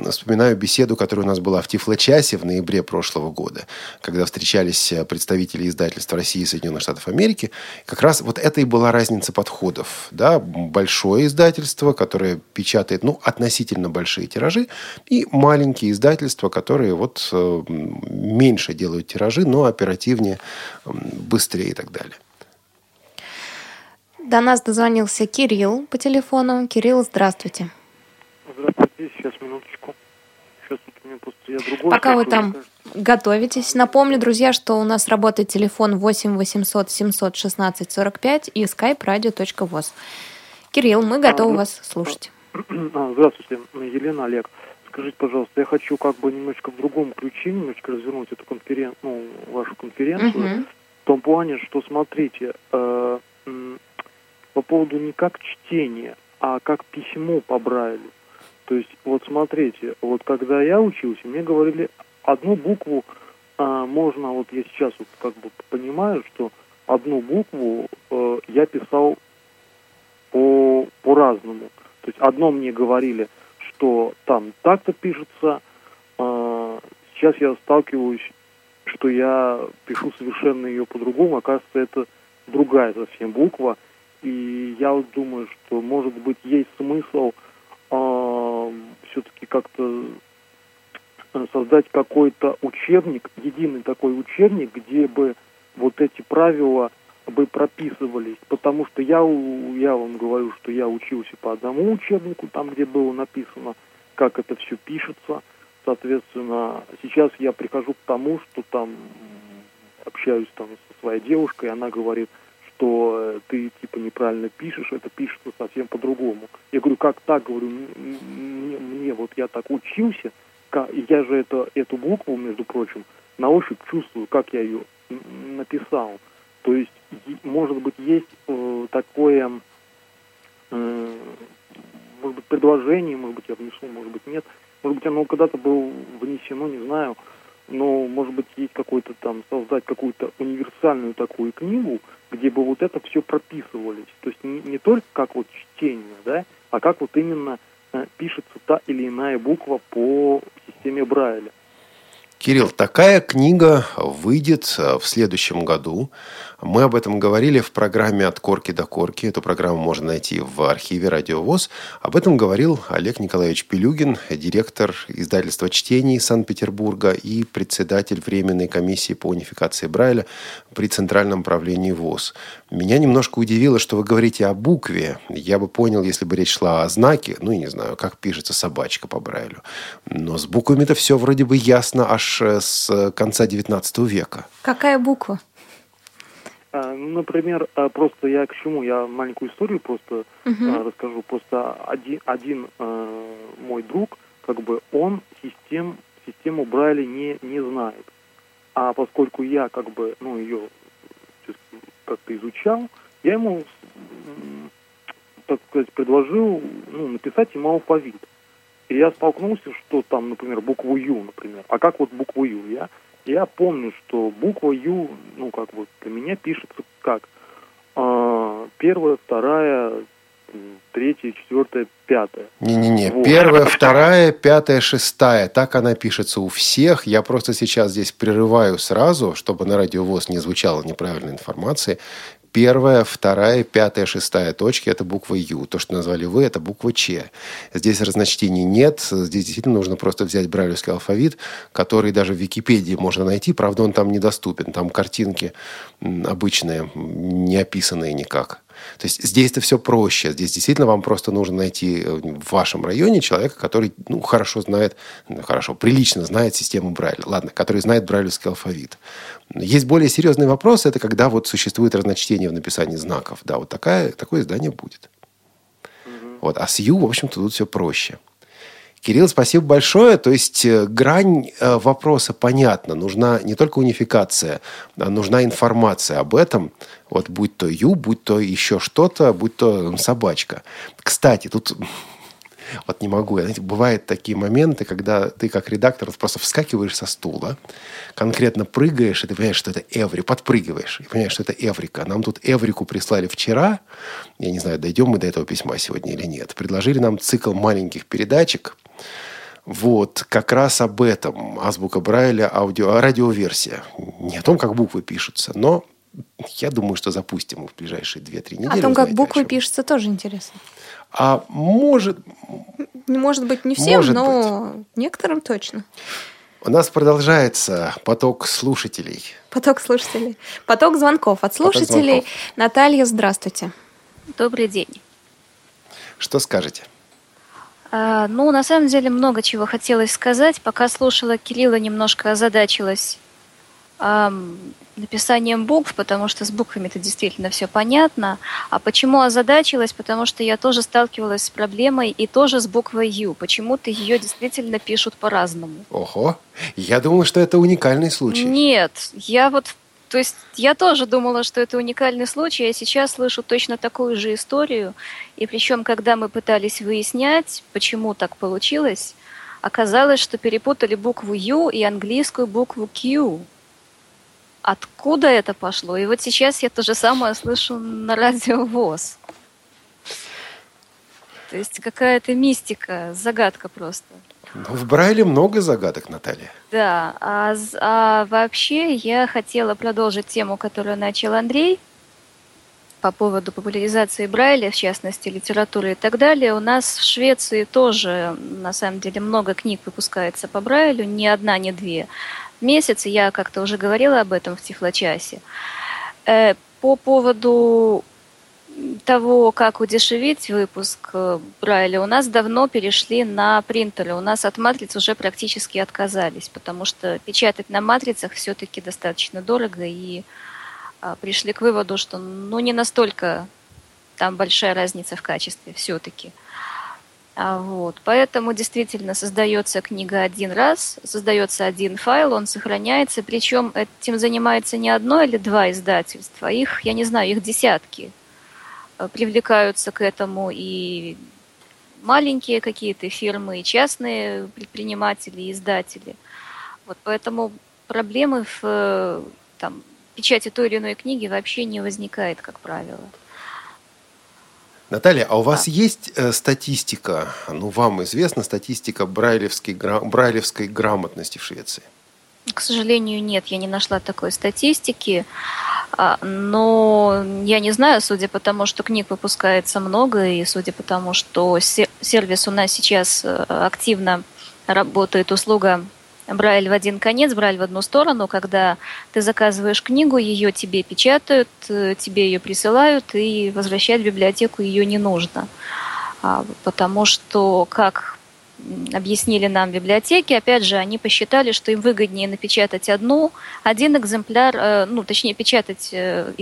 вспоминаю беседу, которая у нас была в Тифло-часе в ноябре прошлого года, когда встречались э, представители издательств России и Соединенных Штатов Америки. Как раз вот это и была разница подходов. Да? Большое издательство, которое печатает ну, относительно большие тиражи, и маленькие издательства, которые вот э, меньше делают тиражи, но оперативнее, быстрее и так далее. До нас дозвонился Кирилл по телефону. Кирилл, здравствуйте. Здравствуйте, сейчас минуточку. Сейчас вот у меня просто я другой. Пока вы там готовитесь, напомню, друзья, что у нас работает телефон 8 800 716 45 и skype radio.voz. Кирилл, мы готовы а, вас слушать. А, здравствуйте, Елена, Олег. Скажите, пожалуйста, я хочу как бы немножечко в другом ключе, немножечко развернуть эту конференцию, ну, вашу конференцию. Угу. В том плане, что, смотрите, э, по поводу не как чтения, а как письмо по Брайлю. То есть, вот смотрите, вот когда я учился, мне говорили, одну букву а, можно, вот я сейчас вот как бы понимаю, что одну букву э, я писал по, по-разному. То есть одно мне говорили, что там так-то пишется, э, сейчас я сталкиваюсь, что я пишу совершенно ее по-другому, оказывается, это другая совсем буква – и я думаю, что, может быть, есть смысл э, все-таки как-то создать какой-то учебник, единый такой учебник, где бы вот эти правила бы прописывались. Потому что я, я вам говорю, что я учился по одному учебнику, там, где было написано, как это все пишется. Соответственно, сейчас я прихожу к тому, что там общаюсь там со своей девушкой, она говорит – что э, ты типа неправильно пишешь, это пишется совсем по-другому. Я говорю, как так, говорю, мне, мне вот я так учился, я же это, эту букву, между прочим, на ощупь чувствую, как я ее написал. То есть, может быть, есть э, такое, э, может быть, предложение, может быть, я внесу, может быть, нет. Может быть, оно когда-то было внесено, не знаю, но, может быть, есть какой-то там, создать какую-то универсальную такую книгу, где бы вот это все прописывались. То есть не, не только как вот чтение, да, а как вот именно э, пишется та или иная буква по системе Брайля. Кирилл, такая книга выйдет э, в следующем году. Мы об этом говорили в программе «От корки до корки». Эту программу можно найти в архиве «Радио ВОЗ». Об этом говорил Олег Николаевич Пелюгин, директор издательства «Чтений» Санкт-Петербурга и председатель Временной комиссии по унификации Брайля при Центральном правлении ВОЗ. Меня немножко удивило, что вы говорите о букве. Я бы понял, если бы речь шла о знаке, ну, не знаю, как пишется собачка по Брайлю. Но с буквами-то все вроде бы ясно аж э, с конца XIX века. Какая буква? Ну, например, а, просто я к чему? Я маленькую историю просто uh-huh. расскажу. Просто один, один мой друг, как бы он систем, систему Брайля не, не знает. А поскольку я как бы, ну, ее как-то изучал, я ему так сказать, предложил ну, написать ему алфавит. И я столкнулся, что там, например, букву Ю, например. А как вот букву Ю? Я, я помню, что буква Ю, ну, как вот для меня пишется как э, первая, вторая, третья, четвертая, пятая. Не-не-не, вот. первая, вторая, пятая, шестая. Так она пишется у всех. Я просто сейчас здесь прерываю сразу, чтобы на радиовоз не звучало неправильной информации. Первая, вторая, пятая, шестая точки – это буква Ю. То, что назвали вы, это буква Ч. Здесь разночтений нет. Здесь действительно нужно просто взять брайлевский алфавит, который даже в Википедии можно найти. Правда, он там недоступен. Там картинки обычные, не описанные никак. То есть здесь это все проще. Здесь действительно вам просто нужно найти э, в вашем районе человека, который ну, хорошо знает, ну, хорошо, прилично знает систему Брайля. Ладно, который знает брайлевский алфавит. Есть более серьезный вопрос, это когда вот существует разночтение в написании знаков. Да, вот такая, такое издание будет. Угу. Вот. А с Ю, в общем-то, тут все проще. Кирилл, спасибо большое. То есть э, грань э, вопроса понятна. Нужна не только унификация, а нужна информация об этом. Вот будь то ю, будь то еще что-то, будь то собачка. Кстати, тут вот не могу. Знаете, бывают такие моменты, когда ты как редактор просто вскакиваешь со стула, конкретно прыгаешь, и ты понимаешь, что это Эври, подпрыгиваешь, и понимаешь, что это Эврика. Нам тут Эврику прислали вчера, я не знаю, дойдем мы до этого письма сегодня или нет. Предложили нам цикл маленьких передачек, вот, как раз об этом. Азбука Брайля, аудио, радиоверсия. Не о том, как буквы пишутся, но я думаю, что запустим в ближайшие 2-3 недели. О том, как буквы пишутся, тоже интересно. А может... Может быть, не всем, может но быть. некоторым точно. У нас продолжается поток слушателей. Поток слушателей. Поток звонков от слушателей. Звонков. Наталья, здравствуйте. Добрый день. Что скажете? А, ну, на самом деле, много чего хотелось сказать. Пока слушала Кирилла, немножко озадачилась написанием букв, потому что с буквами это действительно все понятно. А почему озадачилась? Потому что я тоже сталкивалась с проблемой и тоже с буквой Ю. Почему-то ее действительно пишут по-разному. Ого, я думала, что это уникальный случай. Нет, я вот то есть я тоже думала, что это уникальный случай, а сейчас слышу точно такую же историю. И причем, когда мы пытались выяснять, почему так получилось, оказалось, что перепутали букву Ю и английскую букву Q откуда это пошло. И вот сейчас я то же самое слышу на радио ВОЗ. То есть какая-то мистика, загадка просто. Ну, в Брайле много загадок, Наталья. Да, а, а вообще я хотела продолжить тему, которую начал Андрей по поводу популяризации Брайля, в частности, литературы и так далее. У нас в Швеции тоже, на самом деле, много книг выпускается по Брайлю, ни одна, ни две месяц, я как-то уже говорила об этом в Тифлочасе. Э, по поводу того, как удешевить выпуск э, Брайля, у нас давно перешли на принтеры. У нас от матриц уже практически отказались, потому что печатать на матрицах все-таки достаточно дорого, и а, пришли к выводу, что ну не настолько там большая разница в качестве все-таки. А, вот. Поэтому действительно создается книга один раз, создается один файл, он сохраняется, причем этим занимается не одно или два издательства, их, я не знаю, их десятки. Э, привлекаются к этому и маленькие какие-то фирмы, и частные предприниматели, и издатели. Вот поэтому проблемы в э, там, печати той или иной книги вообще не возникает, как правило. Наталья, а у вас да. есть э, статистика, ну, вам известна статистика брайлевской, гра, брайлевской грамотности в Швеции? К сожалению, нет, я не нашла такой статистики. А, но я не знаю, судя по тому, что книг выпускается много, и судя по тому, что сервис у нас сейчас э, активно работает, услуга Брайль в один конец, Брайль в одну сторону, когда ты заказываешь книгу, ее тебе печатают, э, тебе ее присылают, и возвращать в библиотеку ее не нужно. А, потому что, как объяснили нам библиотеки, опять же, они посчитали, что им выгоднее напечатать одну, один экземпляр, э, ну, точнее, печатать э,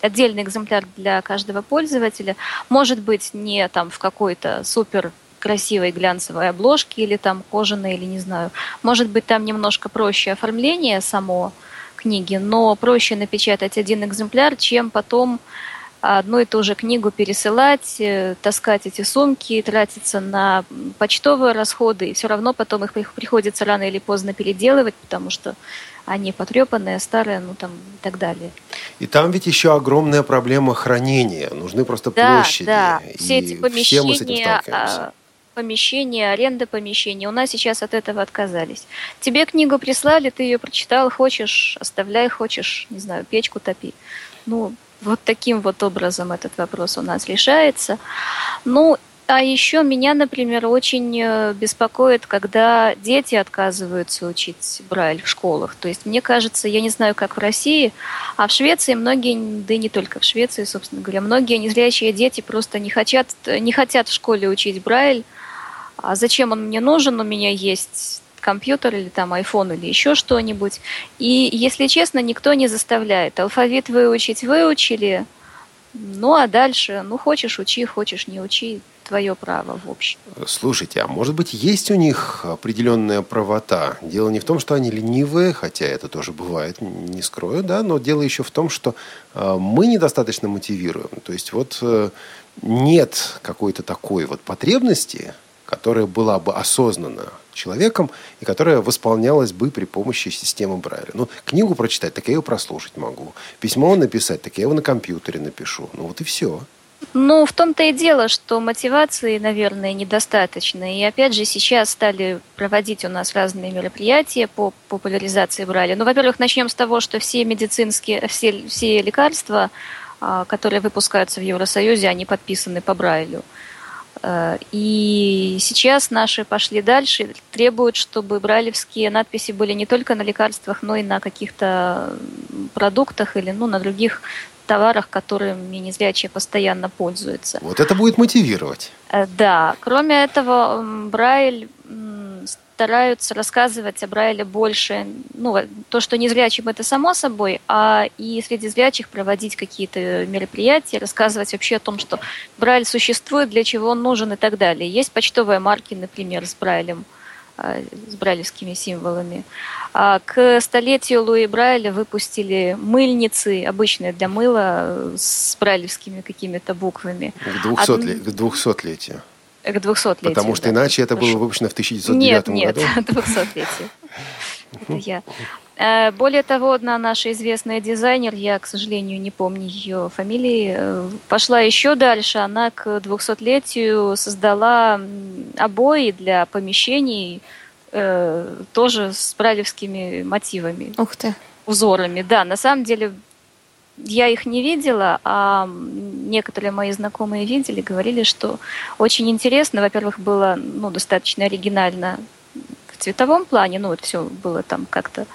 отдельный экземпляр для каждого пользователя, может быть, не там в какой-то супер красивой глянцевой обложки или там кожаной, или не знаю. Может быть, там немножко проще оформление само книги, но проще напечатать один экземпляр, чем потом одну и ту же книгу пересылать, э, таскать эти сумки, тратиться на почтовые расходы, и все равно потом их приходится рано или поздно переделывать, потому что они потрепанные, старые, ну там и так далее. И там ведь еще огромная проблема хранения. Нужны просто да, площади. Да, все эти помещения, все мы с этим сталкиваемся. Помещения, аренда помещений. У нас сейчас от этого отказались. Тебе книгу прислали, ты ее прочитал, хочешь, оставляй, хочешь, не знаю, печку топи. Ну, вот таким вот образом этот вопрос у нас решается. Ну, а еще меня, например, очень э, беспокоит, когда дети отказываются учить Брайль в школах. То есть, мне кажется, я не знаю, как в России, а в Швеции многие, да и не только в Швеции, собственно говоря, многие незрячие дети просто не хотят, не хотят в школе учить Брайль. А зачем он мне нужен? У меня есть компьютер или там iPhone или еще что-нибудь. И, если честно, никто не заставляет. Алфавит выучить выучили, ну а дальше, ну хочешь учи, хочешь не учи, твое право в общем. Слушайте, а может быть есть у них определенная правота? Дело не в том, что они ленивые, хотя это тоже бывает, не скрою, да, но дело еще в том, что э, мы недостаточно мотивируем. То есть вот э, нет какой-то такой вот потребности, которая была бы осознана человеком и которая восполнялась бы при помощи системы Брайля. Ну, книгу прочитать, так я ее прослушать могу. Письмо написать, так я его на компьютере напишу. Ну, вот и все. Ну, в том-то и дело, что мотивации, наверное, недостаточно. И опять же, сейчас стали проводить у нас разные мероприятия по популяризации Брайля. Ну, во-первых, начнем с того, что все медицинские, все, все лекарства, а, которые выпускаются в Евросоюзе, они подписаны по Брайлю. И сейчас наши пошли дальше, требуют, чтобы брайлевские надписи были не только на лекарствах, но и на каких-то продуктах или ну, на других товарах, которыми незрячие постоянно пользуются. Вот это будет мотивировать. Э, да. Кроме этого, Брайль стараются рассказывать о Брайле больше, ну, то, что не зрячим, это само собой, а и среди зрячих проводить какие-то мероприятия, рассказывать вообще о том, что Брайль существует, для чего он нужен и так далее. Есть почтовые марки, например, с Брайлем, а, с брайлевскими символами. А к столетию Луи Брайля выпустили мыльницы, обычные для мыла, с брайлевскими какими-то буквами. К 200-летию. Од... К 200-летию. Потому что да, иначе это было выпущено в 1909 нет, году. Нет, 200-летие. Это я. Э, более того, одна наша известная дизайнер, я, к сожалению, не помню ее фамилии, э, пошла еще дальше. Она к 200-летию создала обои для помещений, э, тоже с бралевскими мотивами. Ух ты. Узорами, да. На самом деле я их не видела, а некоторые мои знакомые видели, говорили, что очень интересно. Во-первых, было ну, достаточно оригинально в цветовом плане, ну вот все было там как-то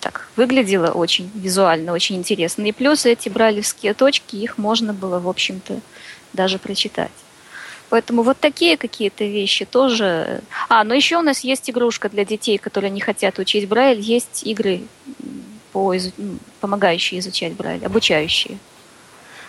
так выглядело очень визуально, очень интересно. И плюс эти бралевские точки, их можно было, в общем-то, даже прочитать. Поэтому вот такие какие-то вещи тоже. А, ну еще у нас есть игрушка для детей, которые не хотят учить Брайль. Есть игры по изу... помогающие изучать Брайль, обучающие.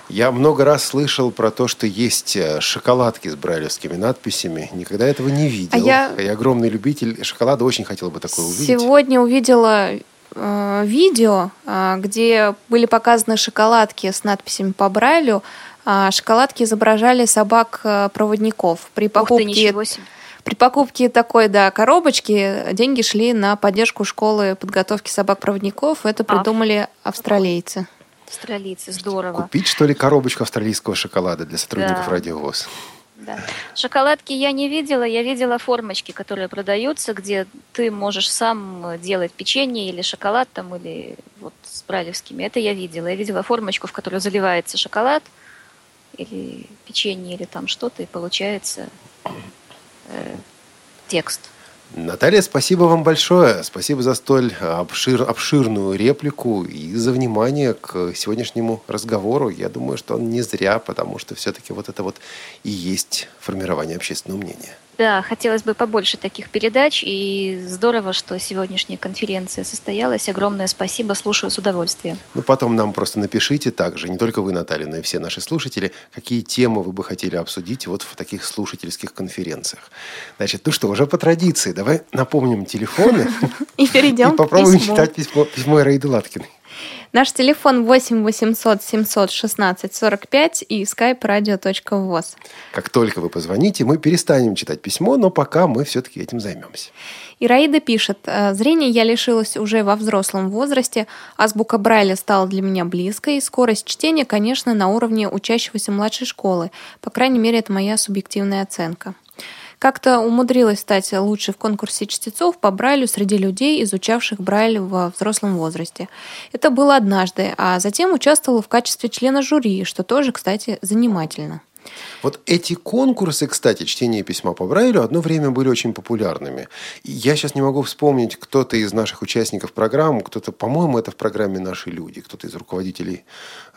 Я много раз слышал про то, что есть э, шоколадки с брайлевскими надписями. Никогда этого не видел. А я... я огромный любитель шоколада, очень хотел бы такое увидеть. Сегодня увидела э, видео, э, где были показаны шоколадки с надписями по Брайлю. Э, шоколадки изображали собак-проводников. Э, При покупке... Ух ты, при покупке такой, да, коробочки деньги шли на поддержку школы подготовки собак-проводников. Это придумали австралийцы. Австралийцы, здорово. Купить, что ли, коробочку австралийского шоколада для сотрудников да. радиовоз? Да. Шоколадки я не видела, я видела формочки, которые продаются, где ты можешь сам делать печенье или шоколад там, или вот с бралевскими. Это я видела. Я видела формочку, в которую заливается шоколад или печенье, или там что-то, и получается Текст. Наталья, спасибо вам большое. Спасибо за столь обшир, обширную реплику и за внимание к сегодняшнему разговору. Я думаю, что он не зря, потому что все-таки вот это вот и есть формирование общественного мнения. Да, хотелось бы побольше таких передач, и здорово, что сегодняшняя конференция состоялась. Огромное спасибо, слушаю с удовольствием. Ну, потом нам просто напишите также, не только вы, Наталья, но и все наши слушатели, какие темы вы бы хотели обсудить вот в таких слушательских конференциях. Значит, ну что, уже по традиции, давай напомним телефоны и перейдем и попробуем читать письмо, Ираиды Латкиной. Наш телефон 8 800 716 45 и skype radio.voz. Как только вы позвоните, мы перестанем читать письмо, но пока мы все-таки этим займемся. Ираида пишет, «Э, зрение я лишилась уже во взрослом возрасте, азбука Брайля стала для меня близкой, и скорость чтения, конечно, на уровне учащегося младшей школы. По крайней мере, это моя субъективная оценка. Как-то умудрилась стать лучше в конкурсе чтецов по Брайлю среди людей, изучавших Брайль во взрослом возрасте. Это было однажды, а затем участвовала в качестве члена жюри, что тоже, кстати, занимательно. Вот эти конкурсы, кстати, чтение письма по Брайлю одно время были очень популярными. Я сейчас не могу вспомнить, кто-то из наших участников программы, кто-то, по-моему, это в программе «Наши люди», кто-то из руководителей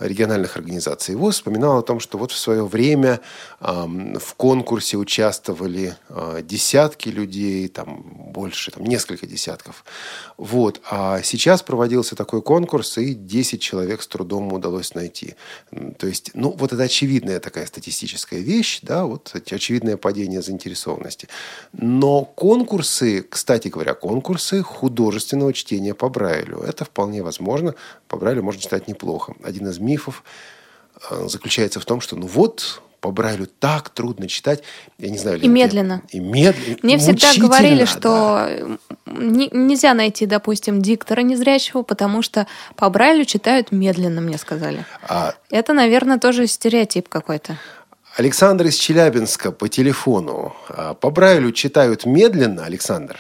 региональных организаций ВОЗ вспоминал о том, что вот в свое время э, в конкурсе участвовали э, десятки людей, там больше, там несколько десятков. Вот. А сейчас проводился такой конкурс, и 10 человек с трудом удалось найти. То есть, ну, вот это очевидная такая статистическая вещь, да, вот очевидное падение заинтересованности. Но конкурсы, кстати говоря, конкурсы художественного чтения по Брайлю, это вполне возможно. По Брайлю можно читать неплохо. Один из мифов э, заключается в том, что ну вот по Брайлю так трудно читать. Я не знаю, и медленно. И медленно. Мне всегда говорили, что да. нельзя найти, допустим, диктора незрячего, потому что по Брайлю читают медленно, мне сказали. А... Это, наверное, тоже стереотип какой-то. Александр из Челябинска по телефону. А, по Брайлю читают медленно, Александр?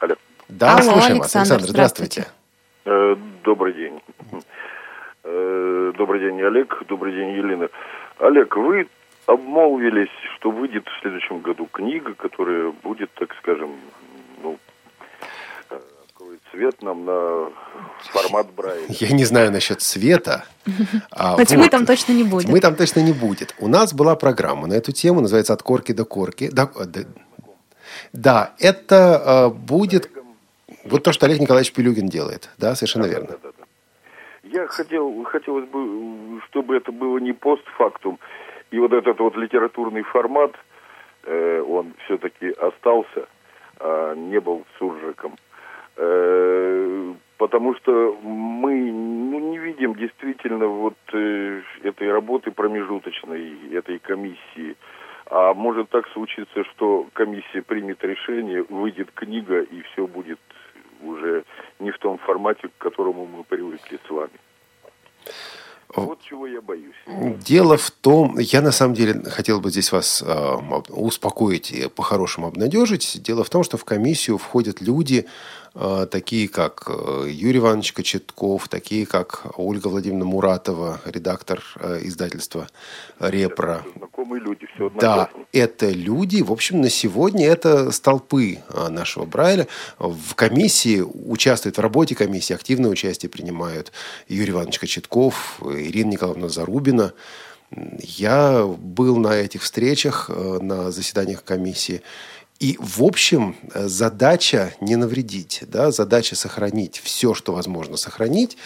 Алло. Да, Алло, слушаем Александр, вас. Александр, здравствуйте. Э, добрый день. Э, добрый день, Олег. Добрый день, Елена. Олег, вы обмолвились, что выйдет в следующем году книга, которая будет, так скажем, цвет нам на формат Брайля. Я не знаю насчет цвета. А, Но тьмы там точно не будет. Тьмы там точно не будет. У нас была программа на эту тему, называется «От корки до корки». Да, да, да это э, будет вот то, что Олег Николаевич Пилюгин делает. Да, совершенно да, верно. Да, да, да. Я хотел, хотелось бы, чтобы это было не постфактум. И вот этот вот литературный формат, э, он все-таки остался, а не был суржиком. Э, потому что мы ну, не видим действительно вот э, этой работы промежуточной, этой комиссии. А может так случиться, что комиссия примет решение, выйдет книга, и все будет уже не в том формате, к которому мы привыкли с вами. Вот чего я боюсь. Дело в том, я на самом деле хотел бы здесь вас э, успокоить и по-хорошему обнадежить. Дело в том, что в комиссию входят люди, такие как э, Юрий Иванович Кочетков, такие как Ольга Владимировна Муратова, редактор э, издательства «Репро». Знакомые люди, все Да, это люди, в общем, на сегодня это столпы нашего Брайля. В комиссии участвуют, в работе комиссии активное участие принимают Юрий Иванович Кочетков, Ирина Николаевна Зарубина. Я был на этих встречах, на заседаниях комиссии. И, в общем, э, задача не навредить, да, задача сохранить все, что возможно сохранить,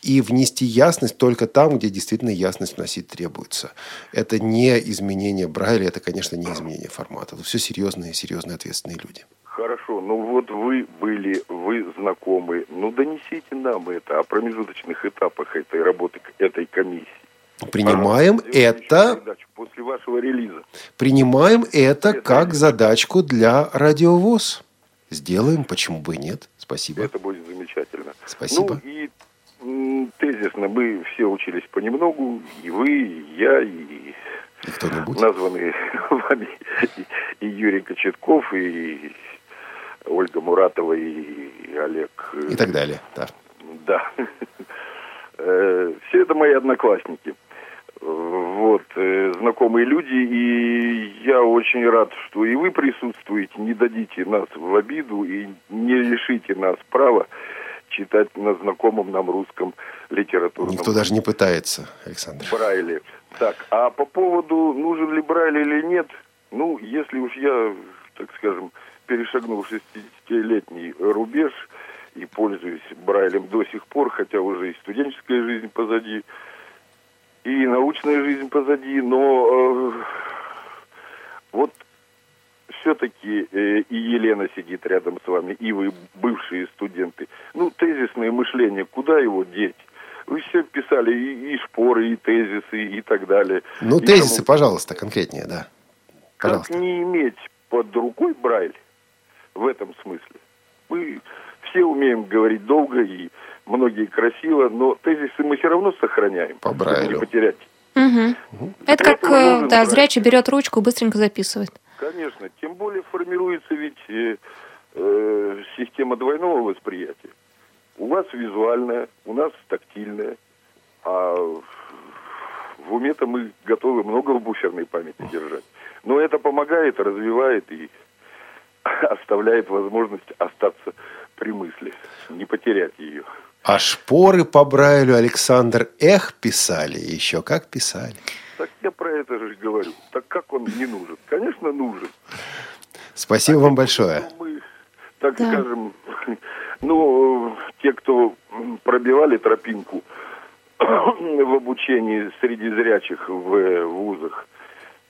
и внести ясность только там, где действительно ясность вносить требуется. Это не изменение Брайля, это, конечно, не изменение формата. Это все серьезные, серьезные, ответственные люди. Хорошо, ну вот вы были, вы знакомы, ну донесите нам это о промежуточных этапах этой работы, этой комиссии. Принимаем это... После вашего релиза. Принимаем это, это как задачку для радиовоз. Сделаем, почему бы и нет. Спасибо. Это будет замечательно. Спасибо. Ну и тезисно мы все учились понемногу, и вы, и я, и, и кто-нибудь. названные вами и, и Юрий Кочетков, и Ольга Муратова, и Олег. И так далее, да. Да. Э, все это мои одноклассники вот, э, знакомые люди, и я очень рад, что и вы присутствуете, не дадите нас в обиду и не лишите нас права читать на знакомом нам русском литературном. Никто даже не пытается, Александр. Брайле. Так, а по поводу, нужен ли Брайль или нет, ну, если уж я, так скажем, перешагнул 60-летний рубеж и пользуюсь Брайлем до сих пор, хотя уже и студенческая жизнь позади, и научная жизнь позади, но э, вот все-таки э, и Елена сидит рядом с вами, и вы бывшие студенты. Ну, тезисное мышление, куда его деть? Вы все писали и, и шпоры, и тезисы, и так далее. Ну, и тезисы, тому... пожалуйста, конкретнее, да. Пожалуйста. Как не иметь под рукой Брайль в этом смысле? Мы все умеем говорить долго и многие красиво, но тезисы мы все равно сохраняем. По Брайлю. Не потерять. Угу. Это как э, да, зрячий берет ручку и быстренько записывает. Конечно. Тем более формируется ведь э, э, система двойного восприятия. У вас визуальная, у нас тактильная. А в уме-то мы готовы много в буферной памяти держать. Но это помогает, развивает и оставляет возможность остаться при мысли, не потерять ее. А шпоры по Брайлю Александр Эх писали. Еще как писали. Так я про это же говорю. Так как он не нужен? Конечно, нужен. Спасибо а вам большое. Мы, так да. скажем, ну, те, кто пробивали тропинку в обучении среди зрячих в вузах,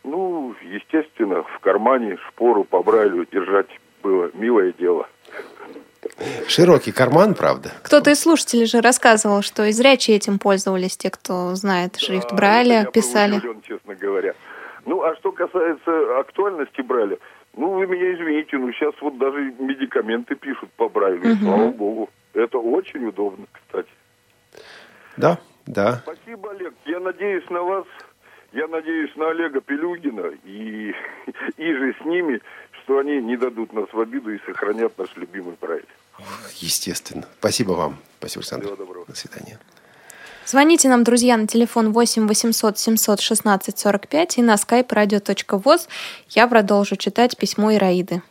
ну, естественно, в кармане шпору по Брайлю держать было милое дело. Широкий карман, правда? Кто-то из слушателей же рассказывал, что и зрячие этим пользовались, те, кто знает шрифт да, Брайля, я писали. Удивлен, честно говоря. Ну, а что касается актуальности Брайля, ну, вы меня извините, но сейчас вот даже медикаменты пишут по Брайлю, угу. слава богу. Это очень удобно, кстати. Да, да. Спасибо, Олег. Я надеюсь на вас, я надеюсь на Олега Пелюгина и, и же с ними, что они не дадут нас в обиду и сохранят наш любимый проект. Естественно. Спасибо вам. Спасибо, Александр. Всего доброго. До свидания. Звоните нам, друзья, на телефон 8 800 716 45 и на skype radio.voz. Я продолжу читать письмо Ираиды.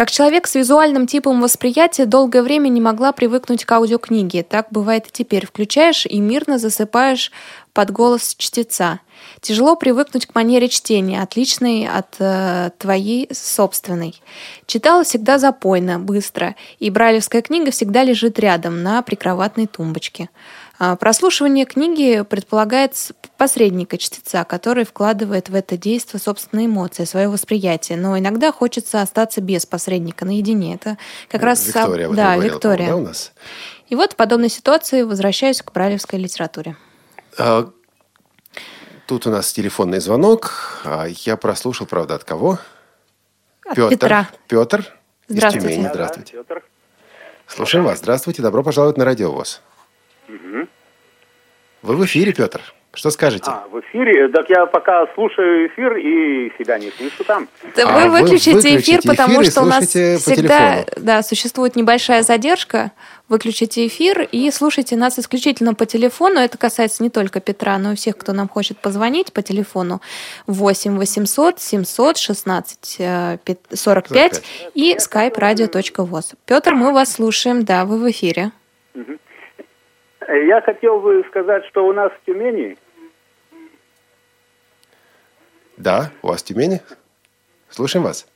Как человек с визуальным типом восприятия долгое время не могла привыкнуть к аудиокниге. Так бывает и теперь. Включаешь и мирно засыпаешь под голос чтеца. Тяжело привыкнуть к манере чтения, отличной от э, твоей собственной. Читала всегда запойно, быстро, и брайлевская книга всегда лежит рядом на прикроватной тумбочке. А прослушивание книги предполагает посредника чтеца, который вкладывает в это действие собственные эмоции, свое восприятие. Но иногда хочется остаться без посредника, наедине. Это как раз... Виктория, да, Виктория. Да, у нас? И вот в подобной ситуации возвращаюсь к брайлевской литературе. А, тут у нас телефонный звонок. А, я прослушал, правда, от кого? От Петр. Петра. Петр Здравствуйте. Из Тюмени. Здравствуйте. Да, Петр. Слушаем вас. Здравствуйте. Добро пожаловать на Радио ВОЗ. Угу. Вы в эфире, Петр. Что скажете? А, в эфире? Так я пока слушаю эфир и себя не слышу там. Да а вы выключите, выключите эфир, эфир, потому что у нас всегда да, существует небольшая задержка. Выключите эфир и слушайте нас исключительно по телефону. Это касается не только Петра, но и всех, кто нам хочет позвонить по телефону 8 800 700 16 45, 45. и skype radio.voz. Петр, мы вас слушаем. Да, вы в эфире. Угу. Я хотел бы сказать, что у нас в Тюмени... Да, у вас в Тюмени. Слушаем вас.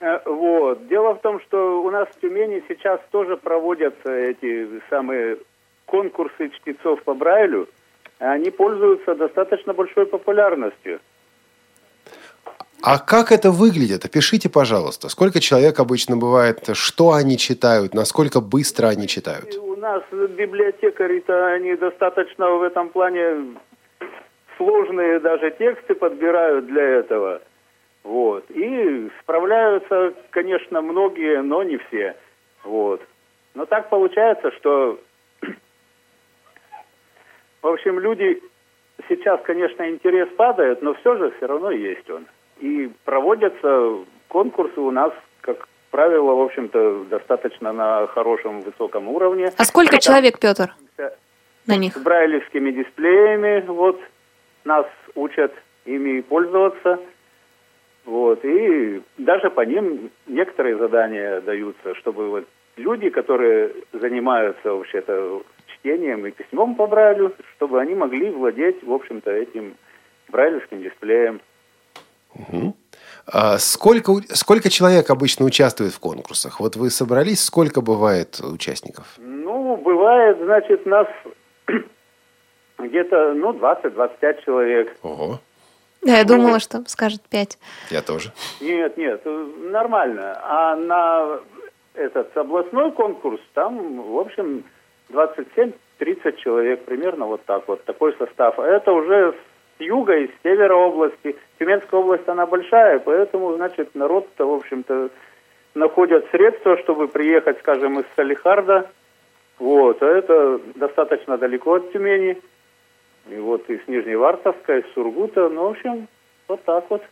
Э, вот. Дело в том, что у нас в Тюмени сейчас тоже проводятся эти самые конкурсы чтецов по Брайлю. Они пользуются достаточно большой популярностью. А как это выглядит? Опишите, пожалуйста. Сколько человек обычно бывает? Что они читают? Насколько быстро они читают? Нас библиотекари-то, они достаточно в этом плане сложные даже тексты подбирают для этого. Вот. И справляются, конечно, многие, но не все. Вот. Но так получается, что, в общем, люди сейчас, конечно, интерес падает, но все же все равно есть он. И проводятся конкурсы у нас, как правило, в общем-то, достаточно на хорошем, высоком уровне. А сколько Там человек, Петр, на них? С брайлевскими дисплеями, вот, нас учат ими пользоваться. Вот, и даже по ним некоторые задания даются, чтобы вот люди, которые занимаются вообще-то чтением и письмом по Брайлю, чтобы они могли владеть, в общем-то, этим брайлевским дисплеем. Угу. А сколько, сколько человек обычно участвует в конкурсах? Вот вы собрались, сколько бывает участников? Ну, бывает, значит, нас где-то, ну, 20-25 человек. Ого. Да, я думала, что скажет пять. Я тоже. Нет, нет, нормально. А на этот областной конкурс там, в общем, 27-30 человек, примерно вот так вот, такой состав. А это уже с юга и с севера области. Тюменская область, она большая, поэтому, значит, народ-то, в общем-то, находят средства, чтобы приехать, скажем, из Салихарда. Вот, а это достаточно далеко от Тюмени. И вот из Нижневартовска, из Сургута. Ну, в общем, вот так вот.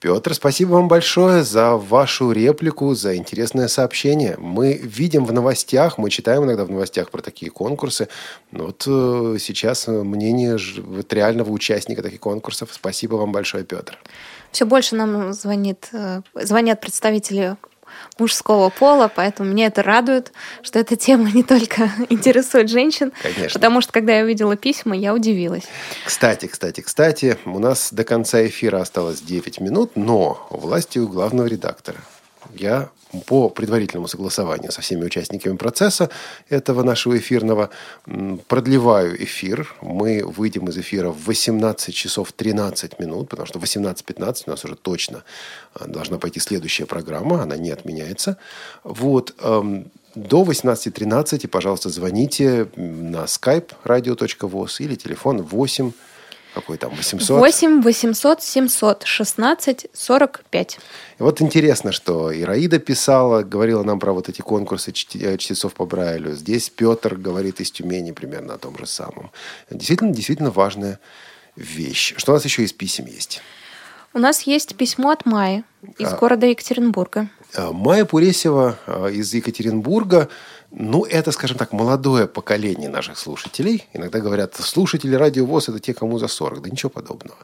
Петр, спасибо вам большое за вашу реплику, за интересное сообщение. Мы видим в новостях, мы читаем иногда в новостях про такие конкурсы. Вот э, сейчас мнение вот реального участника таких конкурсов. Спасибо вам большое, Петр. Все больше нам звонит, э, звонят представители мужского пола, поэтому меня это радует, что эта тема не только интересует женщин, Конечно. потому что когда я увидела письма, я удивилась. Кстати, кстати, кстати, у нас до конца эфира осталось 9 минут, но властью главного редактора я по предварительному согласованию со всеми участниками процесса этого нашего эфирного продлеваю эфир. Мы выйдем из эфира в 18 часов 13 минут, потому что в 18.15 у нас уже точно а, должна пойти следующая программа, она не отменяется. Вот, эм, до 18.13, пожалуйста, звоните на skype radio.voz или телефон 8 какой там, 800? 8 800 700 16 45. И вот интересно, что Ираида писала, говорила нам про вот эти конкурсы э, чтецов по Брайлю. Здесь Петр говорит из Тюмени примерно о том же самом. Действительно, действительно важная вещь. Что у нас еще из писем есть? У нас есть письмо от Майи из а, города Екатеринбурга. А, Майя Пуресева а, из Екатеринбурга ну, это, скажем так, молодое поколение наших слушателей. Иногда говорят, слушатели радио ВОЗ – это те, кому за 40. Да ничего подобного.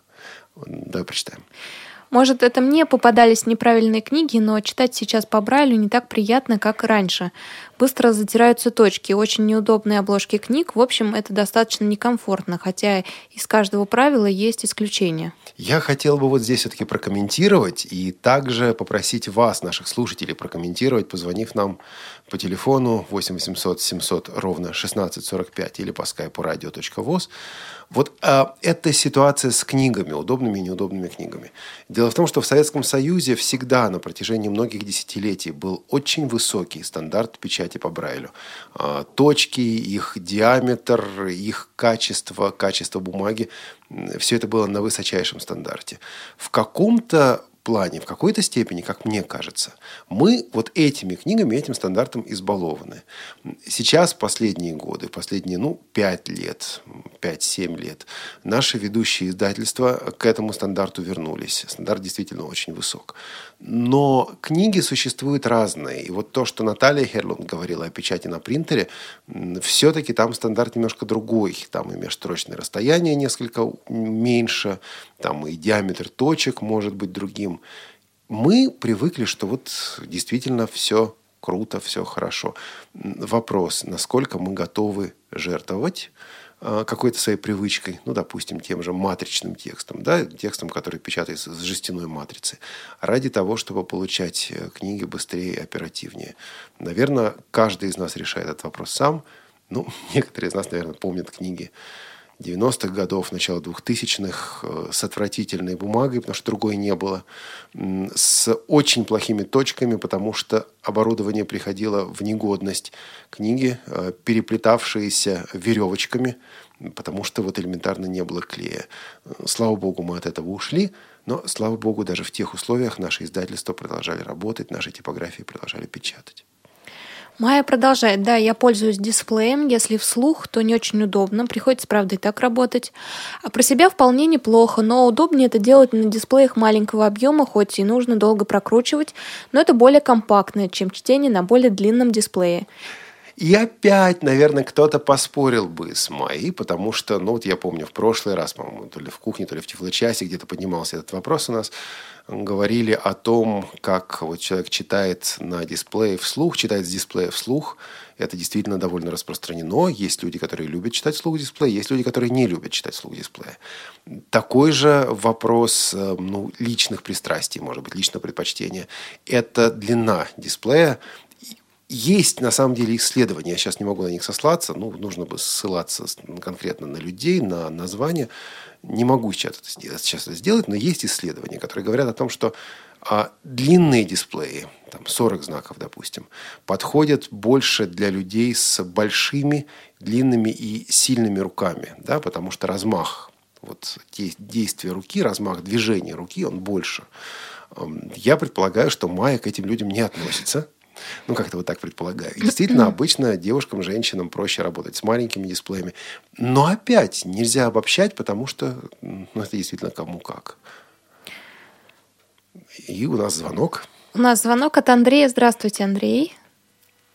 Давай прочитаем. Может, это мне попадались неправильные книги, но читать сейчас по Брайлю не так приятно, как раньше. Быстро затираются точки, очень неудобные обложки книг. В общем, это достаточно некомфортно, хотя из каждого правила есть исключения. Я хотел бы вот здесь все-таки прокомментировать и также попросить вас, наших слушателей, прокомментировать, позвонив нам по телефону 8 800 700 ровно 1645 или по скайпу radio.voz. Вот а, эта ситуация с книгами, удобными и неудобными книгами. Дело в том, что в Советском Союзе всегда на протяжении многих десятилетий был очень высокий стандарт печати по Брайлю. А, точки, их диаметр, их качество, качество бумаги, все это было на высочайшем стандарте. В каком-то плане, в какой-то степени, как мне кажется, мы вот этими книгами, этим стандартом избалованы. Сейчас, последние годы, последние, ну, пять лет, 5-7 лет, наши ведущие издательства к этому стандарту вернулись. Стандарт действительно очень высок. Но книги существуют разные. И вот то, что Наталья Херлун говорила о печати на принтере, все-таки там стандарт немножко другой. Там и межстрочное расстояние несколько меньше, там и диаметр точек может быть другим. Мы привыкли, что вот действительно все круто, все хорошо. Вопрос, насколько мы готовы жертвовать какой-то своей привычкой, ну, допустим, тем же матричным текстом, да, текстом, который печатается с жестяной матрицы, ради того, чтобы получать э, книги быстрее и оперативнее. Наверное, каждый из нас решает этот вопрос сам. Ну, некоторые из нас, наверное, помнят книги 90-х годов, начала 2000-х э, с отвратительной бумагой, потому что другой не было, с очень плохими точками, потому что оборудование приходило в негодность. Книги, э, переплетавшиеся веревочками, потому что вот элементарно не было клея. Слава богу, мы от этого ушли, но, слава богу, даже в тех условиях наши издательства продолжали работать, наши типографии продолжали печатать. Майя продолжает. Да, я пользуюсь дисплеем. Если вслух, то не очень удобно. Приходится, правда, и так работать. А про себя вполне неплохо, но удобнее это делать на дисплеях маленького объема, хоть и нужно долго прокручивать, но это более компактно, чем чтение на более длинном дисплее. И опять, наверное, кто-то поспорил бы с Майей, потому что, ну вот я помню, в прошлый раз, по-моему, то ли в кухне, то ли в Тифлочасе где-то поднимался этот вопрос у нас, говорили о том, как вот человек читает на дисплее вслух, читает с дисплея вслух. Это действительно довольно распространено. Есть люди, которые любят читать вслух дисплея, есть люди, которые не любят читать вслух дисплея. Такой же вопрос э, ну, личных пристрастий, может быть, личного предпочтения. Это длина дисплея есть на самом деле исследования, я сейчас не могу на них сослаться, ну, нужно бы ссылаться конкретно на людей, на названия. Не могу сейчас это сделать, сейчас это сделать, но есть исследования, которые говорят о том, что а, длинные дисплеи, там 40 знаков, допустим, подходят больше для людей с большими, длинными и сильными руками, да, потому что размах вот действия руки, размах движения руки, он больше. Я предполагаю, что Майя к этим людям не относится. Ну, как-то вот так предполагаю. И действительно, обычно девушкам, женщинам проще работать с маленькими дисплеями. Но опять нельзя обобщать, потому что ну, это действительно кому как. И у нас звонок. У нас звонок от Андрея. Здравствуйте, Андрей.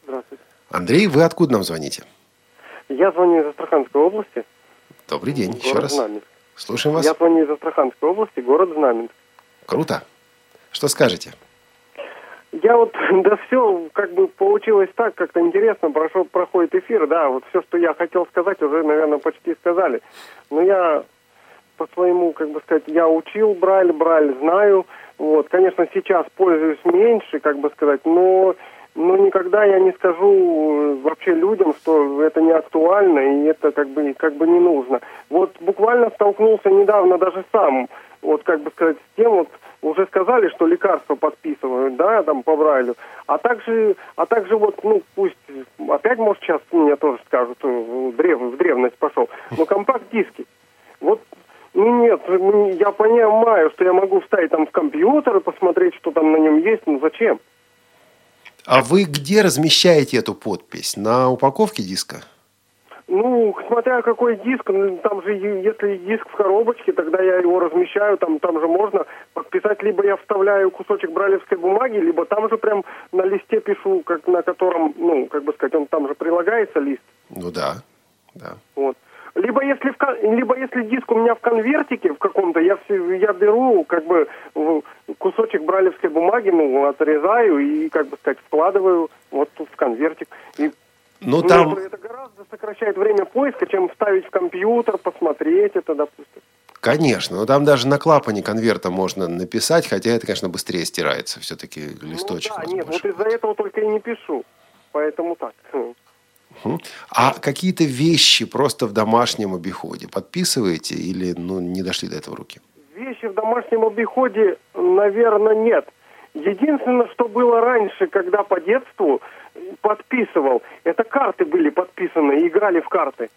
Здравствуйте. Андрей, вы откуда нам звоните? Я звоню из Астраханской области. Добрый день, город еще раз. Знаменск. Слушаем вас. Я звоню из Астраханской области, город Знаменск. Круто. Что скажете? Я вот, да все, как бы получилось так, как-то интересно, прошел, проходит эфир, да, вот все, что я хотел сказать, уже, наверное, почти сказали. Но я по своему, как бы сказать, я учил Брайль, Брайль знаю, вот, конечно, сейчас пользуюсь меньше, как бы сказать, но, но никогда я не скажу э, вообще людям, что это не актуально и это как бы, как бы не нужно. Вот буквально столкнулся недавно даже сам, вот, как бы сказать, с тем вот, уже сказали, что лекарства подписывают, да, там по Брайлю, а также, а также вот, ну, пусть, опять, может, сейчас мне тоже скажут, в, древ, в древность пошел, но компакт-диски. Вот, ну нет, я понимаю, что я могу вставить там в компьютер и посмотреть, что там на нем есть, но зачем? А вы где размещаете эту подпись? На упаковке диска? Ну, смотря какой диск, ну, там же, если диск в коробочке, тогда я его размещаю, там, там же можно подписать, либо я вставляю кусочек бралевской бумаги, либо там же прям на листе пишу, как на котором, ну, как бы сказать, он там же прилагается лист. Ну да, да. Вот. Либо если, в, либо если диск у меня в конвертике в каком-то, я, все, я беру как бы кусочек бралевской бумаги, ну, отрезаю и, как бы сказать, вкладываю вот тут в конвертик. И ну, там... Это гораздо сокращает время поиска, чем вставить в компьютер, посмотреть это, допустим. Конечно, но там даже на клапане конверта можно написать, хотя это, конечно, быстрее стирается. Все-таки листочек. Ну, да, нет, вот из-за этого только и не пишу. Поэтому так. А какие-то вещи просто в домашнем обиходе подписываете или ну, не дошли до этого руки? Вещи в домашнем обиходе, наверное, нет. Единственное, что было раньше, когда по детству подписывал, это карты были подписаны, играли в карты.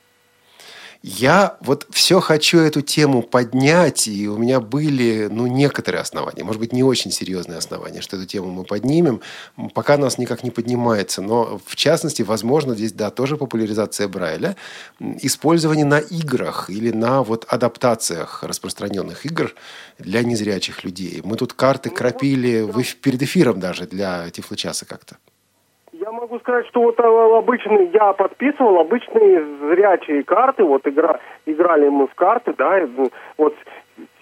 Я вот все хочу эту тему поднять, и у меня были, ну, некоторые основания, может быть, не очень серьезные основания, что эту тему мы поднимем, пока нас никак не поднимается. Но, в частности, возможно, здесь, да, тоже популяризация Брайля, использование на играх или на вот адаптациях распространенных игр для незрячих людей. Мы тут карты ну, крапили вот, перед эфиром даже для Тифлочаса как-то. Могу сказать, что вот э, обычный, я подписывал обычные зрячие карты, вот игра, играли мы в карты, да, ну, вот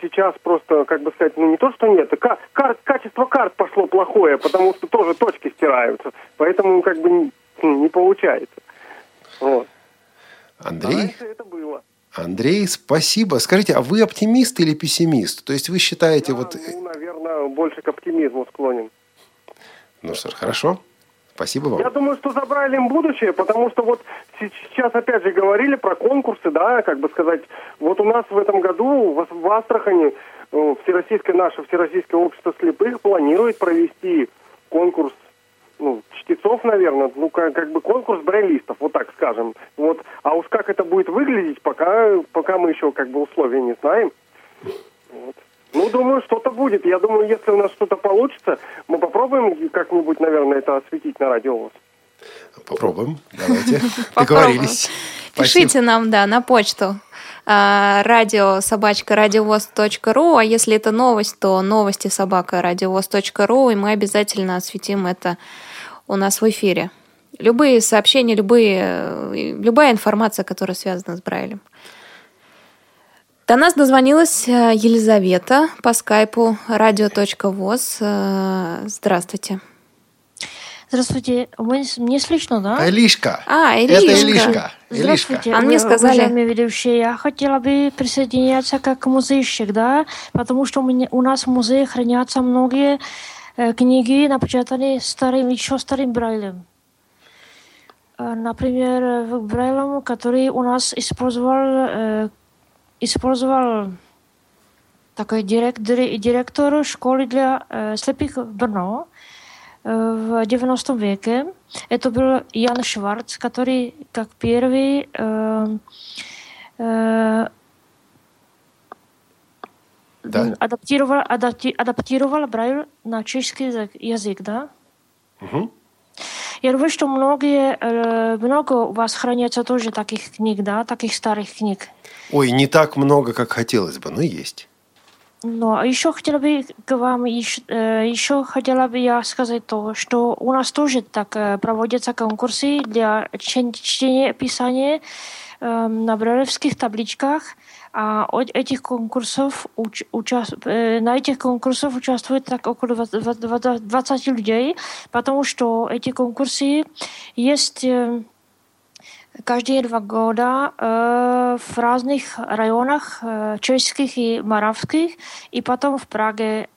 сейчас просто, как бы сказать, ну не то, что нет, а кар, качество карт пошло плохое, потому что тоже точки стираются, поэтому как бы не, не получается. Вот. Андрей? А это было. Андрей, спасибо. Скажите, а вы оптимист или пессимист? То есть вы считаете Я, вот... Ну, наверное, больше к оптимизму склонен. Ну что ж, хорошо. Спасибо вам. Я думаю, что забрали им будущее, потому что вот сейчас опять же говорили про конкурсы, да, как бы сказать, вот у нас в этом году в, в Астрахани э, Всероссийское наше Всероссийское общество слепых планирует провести конкурс ну, чтецов, наверное, ну, как, как бы конкурс брайлистов, вот так скажем. Вот. А уж как это будет выглядеть, пока, пока мы еще как бы условия не знаем. Вот. Ну, думаю, что-то будет. Я думаю, если у нас что-то получится, мы попробуем как-нибудь, наверное, это осветить на радио. Попробуем. Давайте. Договорились. Пишите нам, да, на почту а, радио собачка радиовоз.ру, а если это новость, то новости собака радиовоз.ру, и мы обязательно осветим это у нас в эфире. Любые сообщения, любые, любая информация, которая связана с Брайлем. До нас дозвонилась э, Елизавета по скайпу радио.воз. Э, здравствуйте. Здравствуйте. Вы, мне слышно, да? Илишка. А, Илишка. Это Илишка. Здравствуйте. А мне сказали... Уважаемые ведущие, я хотела бы присоединяться как музейщик, да, потому что у, нас в музее хранятся многие э, книги, напечатанные старым, еще старым Брайлем. например, в Брайлом, который у нас использовал, использовал такой директор, директор школы для слепых в Брно в 90 веке. Это был Ян Шварц, который как первый э, э, да. адаптировал, адапти, адаптировал Брайль на чешский язык, язык да? Угу. Я думаю, что многие, э, много у вас хранятся тоже таких книг, да, таких старых книг. Ой, не так много, как хотелось бы, но есть. Но еще хотела бы к вам еще, еще хотела бы я сказать то, что у нас тоже так проводятся конкурсы для чтения писания на брайлевских табличках. А от этих конкурсов уч, уча, на этих конкурсах участвует так около 20 людей, потому что эти конкурсы есть каждые два года э, в разных районах э, чешских и моравских, и потом в Праге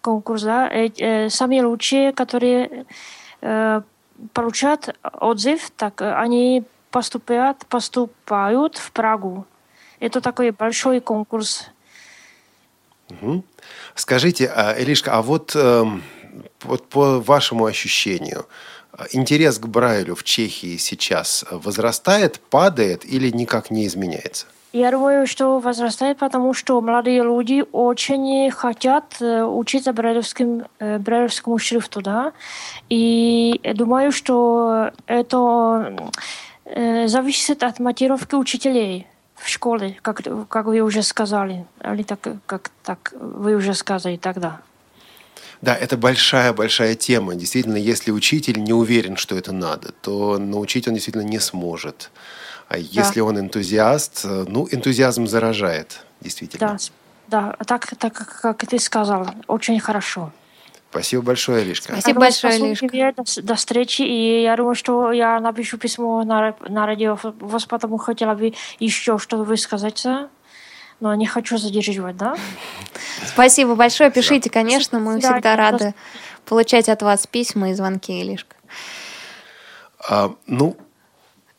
конкурс, да, э, э, самые лучшие, которые э, получают отзыв, так они поступают, поступают в Прагу. Это такой большой конкурс. Угу. Скажите, Элишка, а вот, э, вот по вашему ощущению, интерес к Брайлю в Чехии сейчас возрастает, падает или никак не изменяется? Я думаю, что возрастает, потому что молодые люди очень хотят учиться брайлевским, брайлевскому шрифту, да. И думаю, что это зависит от мотивировки учителей в школе, как, как вы уже сказали, или так, как так вы уже сказали тогда. Да, это большая-большая тема. Действительно, если учитель не уверен, что это надо, то научить он действительно не сможет. А да. если он энтузиаст, ну, энтузиазм заражает, действительно. Да, да так, так как ты сказал, очень хорошо. Спасибо большое, Лишка. Спасибо большое, Лишка. До, до встречи. И я думаю, что я напишу письмо на, на радио. Вас потому хотела бы еще что-то высказаться но не хочу задерживать, да? Спасибо большое. Пишите, конечно, мы да, всегда рады получать от вас письма и звонки, Илишка. А, ну?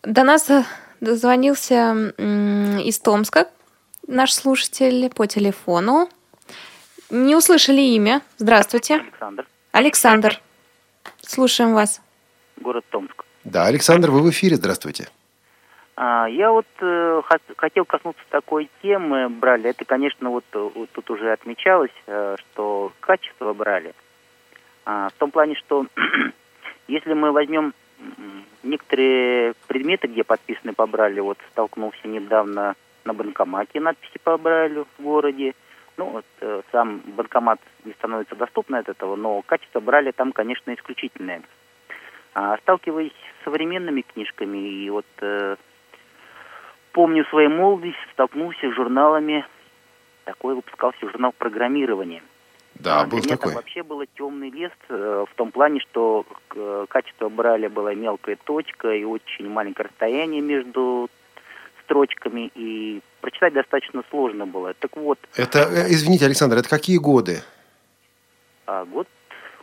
До нас э, дозвонился из Томска наш слушатель по телефону. Не услышали имя. Здравствуйте. Александр. Александр. Слушаем вас. Город Томск. Да, Александр, вы в эфире. Здравствуйте. А, я вот э, хотел коснуться такой темы брали. Это, конечно, вот, э, тут уже отмечалось, э, что качество брали. А, в том плане, что если мы возьмем некоторые предметы, где подписаны по брали, вот столкнулся недавно на банкомате надписи по брайлю в городе. Ну, вот, сам банкомат не становится доступным от этого, но качество брали там, конечно, исключительное. А, сталкиваясь с современными книжками и вот помню свою молодость, столкнулся с журналами, такой выпускался журнал программирования. Да, а, был для такой. Там вообще было темный лист э, в том плане, что э, качество брали было мелкая точка и очень маленькое расстояние между строчками, и прочитать достаточно сложно было. Так вот. Это, э, извините, Александр, это какие годы? А, год,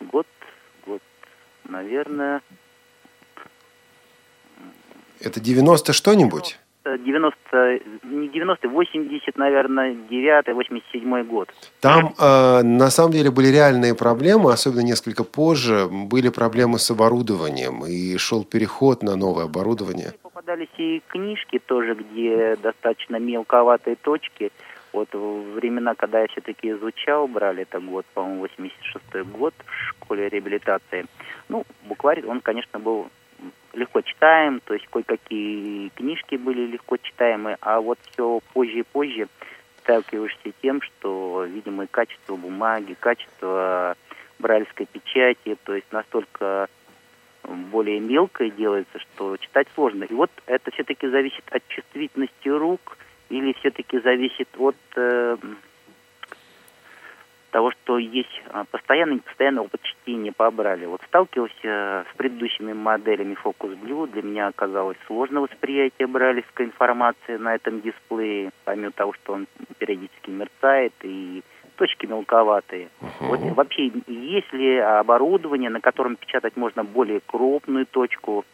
год, год, наверное. Это 90 что-нибудь? 90, не 90, 80, наверное, 9 87 год. Там э, на самом деле были реальные проблемы, особенно несколько позже, были проблемы с оборудованием, и шел переход на новое оборудование. Попадались и книжки тоже, где достаточно мелковатые точки. Вот времена, когда я все-таки изучал, брали это год, по-моему, 86 год в школе реабилитации. Ну, букварь, он, конечно, был легко читаем, то есть кое-какие книжки были легко читаемы, а вот все позже и позже сталкиваешься тем, что, видимо, и качество бумаги, качество брайльской печати, то есть настолько более мелкое делается, что читать сложно. И вот это все-таки зависит от чувствительности рук или все-таки зависит от э, того, что есть а, постоянный постоянный опыт чтения по Брайлю. Вот сталкивался э, с предыдущими моделями Focus Blue, для меня оказалось сложно восприятие брайлевской информации на этом дисплее, помимо того, что он периодически мерцает и точки мелковатые. Uh-huh. Вот вообще, есть ли оборудование, на котором печатать можно более крупную точку,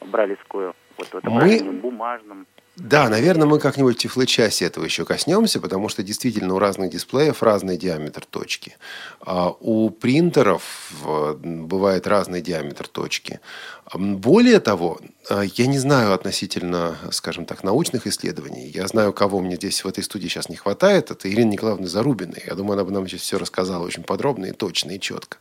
бралевскую, вот в этом Мы- бумажном. Да, наверное, мы как-нибудь в тифлочасе этого еще коснемся, потому что действительно у разных дисплеев разный диаметр точки. А у принтеров э, бывает разный диаметр точки. Более того, э, я не знаю относительно, скажем так, научных исследований. Я знаю, кого мне здесь в этой студии сейчас не хватает. Это Ирина Николаевна Зарубина. Я думаю, она бы нам сейчас все рассказала очень подробно и точно, и четко.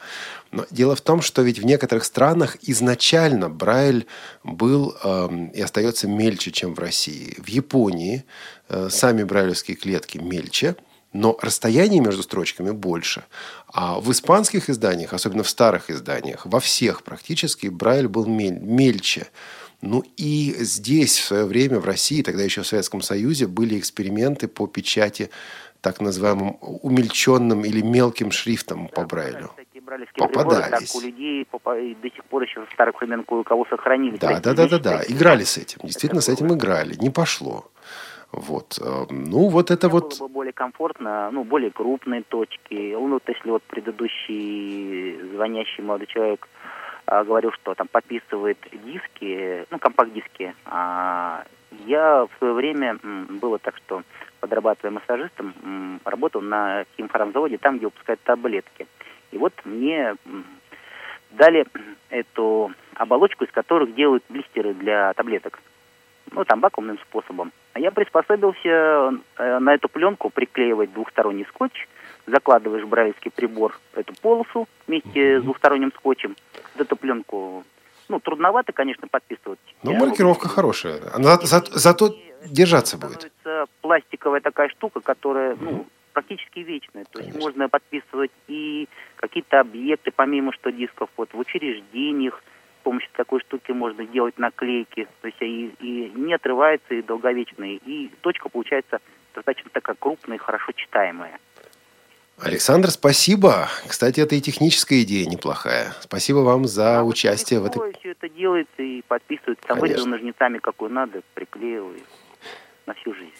Но дело в том, что ведь в некоторых странах изначально Брайль был эм, и остается мельче, чем в России. В Японии э, сами брайлевские клетки мельче, но расстояние между строчками больше. А в испанских изданиях, особенно в старых изданиях, во всех практически Брайль был мель- мельче. Ну и здесь в свое время в России, тогда еще в Советском Союзе, были эксперименты по печати так называемым умельченным или мелким шрифтом по Брайлю. Бралевские приборы, так Попадались. у людей и до сих пор еще со старых времен кое у кого сохранились. Да, да, да, да, да. Играли с этим. Действительно, с этим играли. Не пошло. Вот. э, Ну, вот это вот... было бы более комфортно, ну, более крупные точки. Ну, вот если вот предыдущий звонящий молодой человек а, говорил, что там подписывает диски, ну, компакт-диски, а, я в свое время, было так, что подрабатывая массажистом, работал на химфармзаводе, там, где выпускают таблетки. И вот мне дали эту оболочку, из которых делают блистеры для таблеток ну, там, вакуумным способом. А я приспособился э, на эту пленку приклеивать двухсторонний скотч, закладываешь брайлевский прибор в эту полосу вместе с двухсторонним скотчем. Вот эту пленку, ну, трудновато, конечно, подписывать. Ну, маркировка хорошая. Она за- зато держаться будет. Это пластиковая такая штука, которая, ну, практически вечная. То есть можно подписывать и какие-то объекты, помимо что дисков, вот в учреждениях, помощью такой штуки можно делать наклейки, то есть и, и не отрывается, и долговечная, и точка получается достаточно такая крупная и хорошо читаемая. Александр, спасибо. Кстати, это и техническая идея неплохая. Спасибо вам за участие в этой... Ой, все это делается и подписывается, там вырезал ножницами, какой надо, приклеиваю на всю жизнь.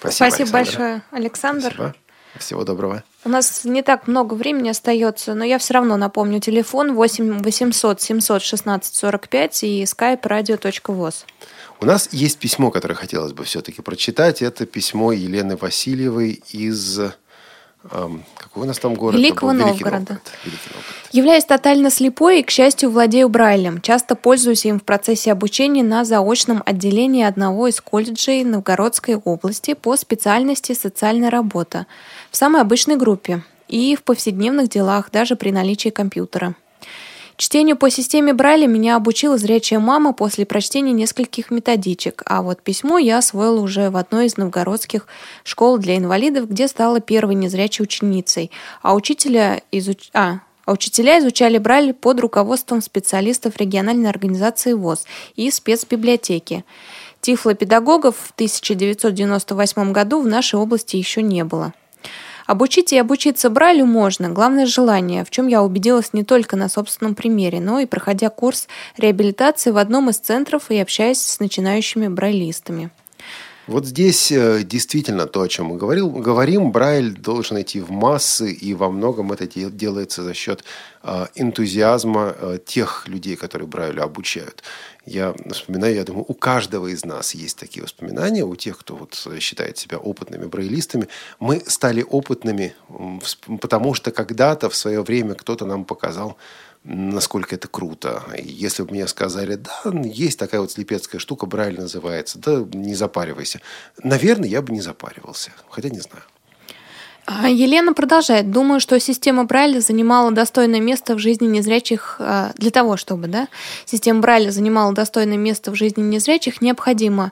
Спасибо, Спасибо Александр. большое, Александр. Спасибо. Всего доброго. У нас не так много времени остается, но я все равно напомню телефон 8 800 716 45 и skype radio.voz. У нас есть письмо, которое хотелось бы все-таки прочитать. Это письмо Елены Васильевой из... эм, какой у нас там город? Великого был? Великий Новгорода. Новгород. Великий Новгород. Являюсь тотально слепой и, к счастью, владею Брайлем. Часто пользуюсь им в процессе обучения на заочном отделении одного из колледжей Новгородской области по специальности социальная работа в самой обычной группе и в повседневных делах, даже при наличии компьютера. Чтению по системе Брайля меня обучила зрячая мама после прочтения нескольких методичек, а вот письмо я освоила уже в одной из новгородских школ для инвалидов, где стала первой незрячей ученицей, а учителя изуч... а, а учителя изучали Брайль под руководством специалистов региональной организации ВОЗ и спецбиблиотеки. Тифлопедагогов в 1998 году в нашей области еще не было. Обучить и обучиться Брайлю можно, главное желание, в чем я убедилась не только на собственном примере, но и проходя курс реабилитации в одном из центров и общаясь с начинающими брайлистами. Вот здесь э, действительно то, о чем мы говорил, говорим, Брайль должен идти в массы, и во многом это де- делается за счет э, энтузиазма э, тех людей, которые Брайлю обучают. Я вспоминаю, я думаю, у каждого из нас есть такие воспоминания, у тех, кто вот считает себя опытными брайлистами. Мы стали опытными, потому что когда-то в свое время кто-то нам показал насколько это круто. Если бы мне сказали, да, есть такая вот слепецкая штука, Брайль называется, да, не запаривайся. Наверное, я бы не запаривался, хотя не знаю. А Елена продолжает. Думаю, что система Брайля занимала достойное место в жизни незрячих. а, Для того, чтобы да, система Брайля занимала достойное место в жизни незрячих, необходимо.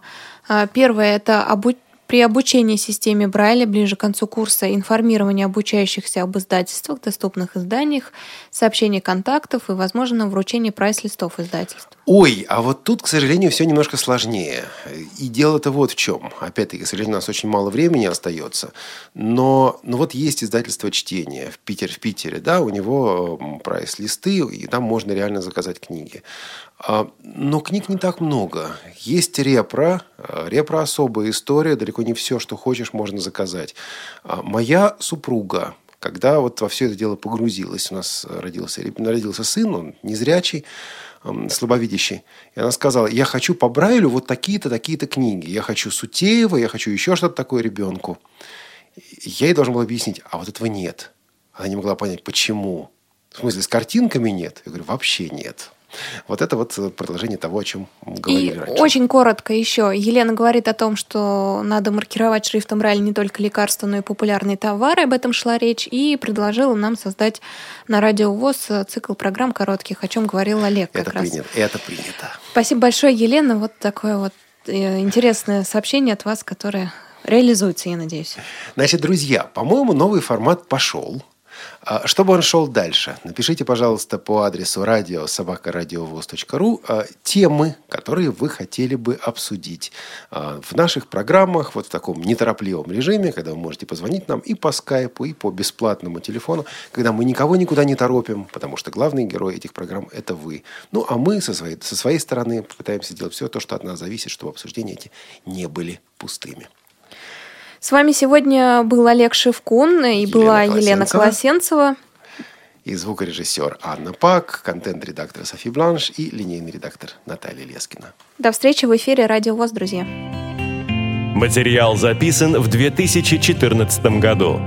а, Первое – это обу- при обучении системе Брайля ближе к концу курса информирование обучающихся об издательствах, доступных изданиях, сообщение контактов и, возможно, вручение прайс-листов издательств. Ой, а вот тут, к сожалению, все немножко сложнее. И дело-то вот в чем. Опять-таки, к сожалению, у нас очень мало времени остается. Но ну вот есть издательство чтения в, Питер, в Питере, да, у него прайс-листы, и там можно реально заказать книги. А, Но книг не так много. Есть репро. а, Репро особая история. Далеко не все, что хочешь, можно заказать. А, Моя супруга когда вот во все это дело погрузилась. У нас родился, родился сын, он незрячий, слабовидящий. И она сказала, я хочу по Брайлю вот такие-то, такие-то книги. Я хочу Сутеева, я хочу еще что-то такое ребенку. Я ей должен был объяснить, а вот этого нет. Она не могла понять, почему. В смысле, с картинками нет? Я говорю, вообще нет. Вот это вот продолжение того, о чем говорили и раньше. Очень коротко еще. Елена говорит о том, что надо маркировать шрифтом Брайль не только лекарства, но и популярные товары. Об этом шла речь. И предложила нам создать на радио ВОЗ цикл программ коротких, о чем говорил Олег как это раз. Принято, это принято. Спасибо большое, Елена. Вот такое вот э, интересное сообщение от вас, которое реализуется, я надеюсь. Значит, друзья, по-моему, новый формат пошел. А, чтобы он шел дальше, напишите, пожалуйста, по адресу радио собакарадиовоз.ру а, темы, которые вы хотели бы обсудить а, в наших программах, вот в таком неторопливом режиме, когда вы можете позвонить нам и по скайпу, и по бесплатному телефону, когда мы никого никуда не торопим, потому что главный герой этих программ – это вы. Ну, а мы со своей, со своей стороны пытаемся сделать все то, что от нас зависит, чтобы обсуждения эти не были пустыми. С вами сегодня был Олег Шевкун и Елена была Колосенцева. Елена Колосенцева. И звукорежиссер Анна Пак, контент-редактор Софи Бланш и линейный редактор Наталья Лескина. До встречи в эфире Радио ВОЗ, друзья. Материал записан в 2014 году.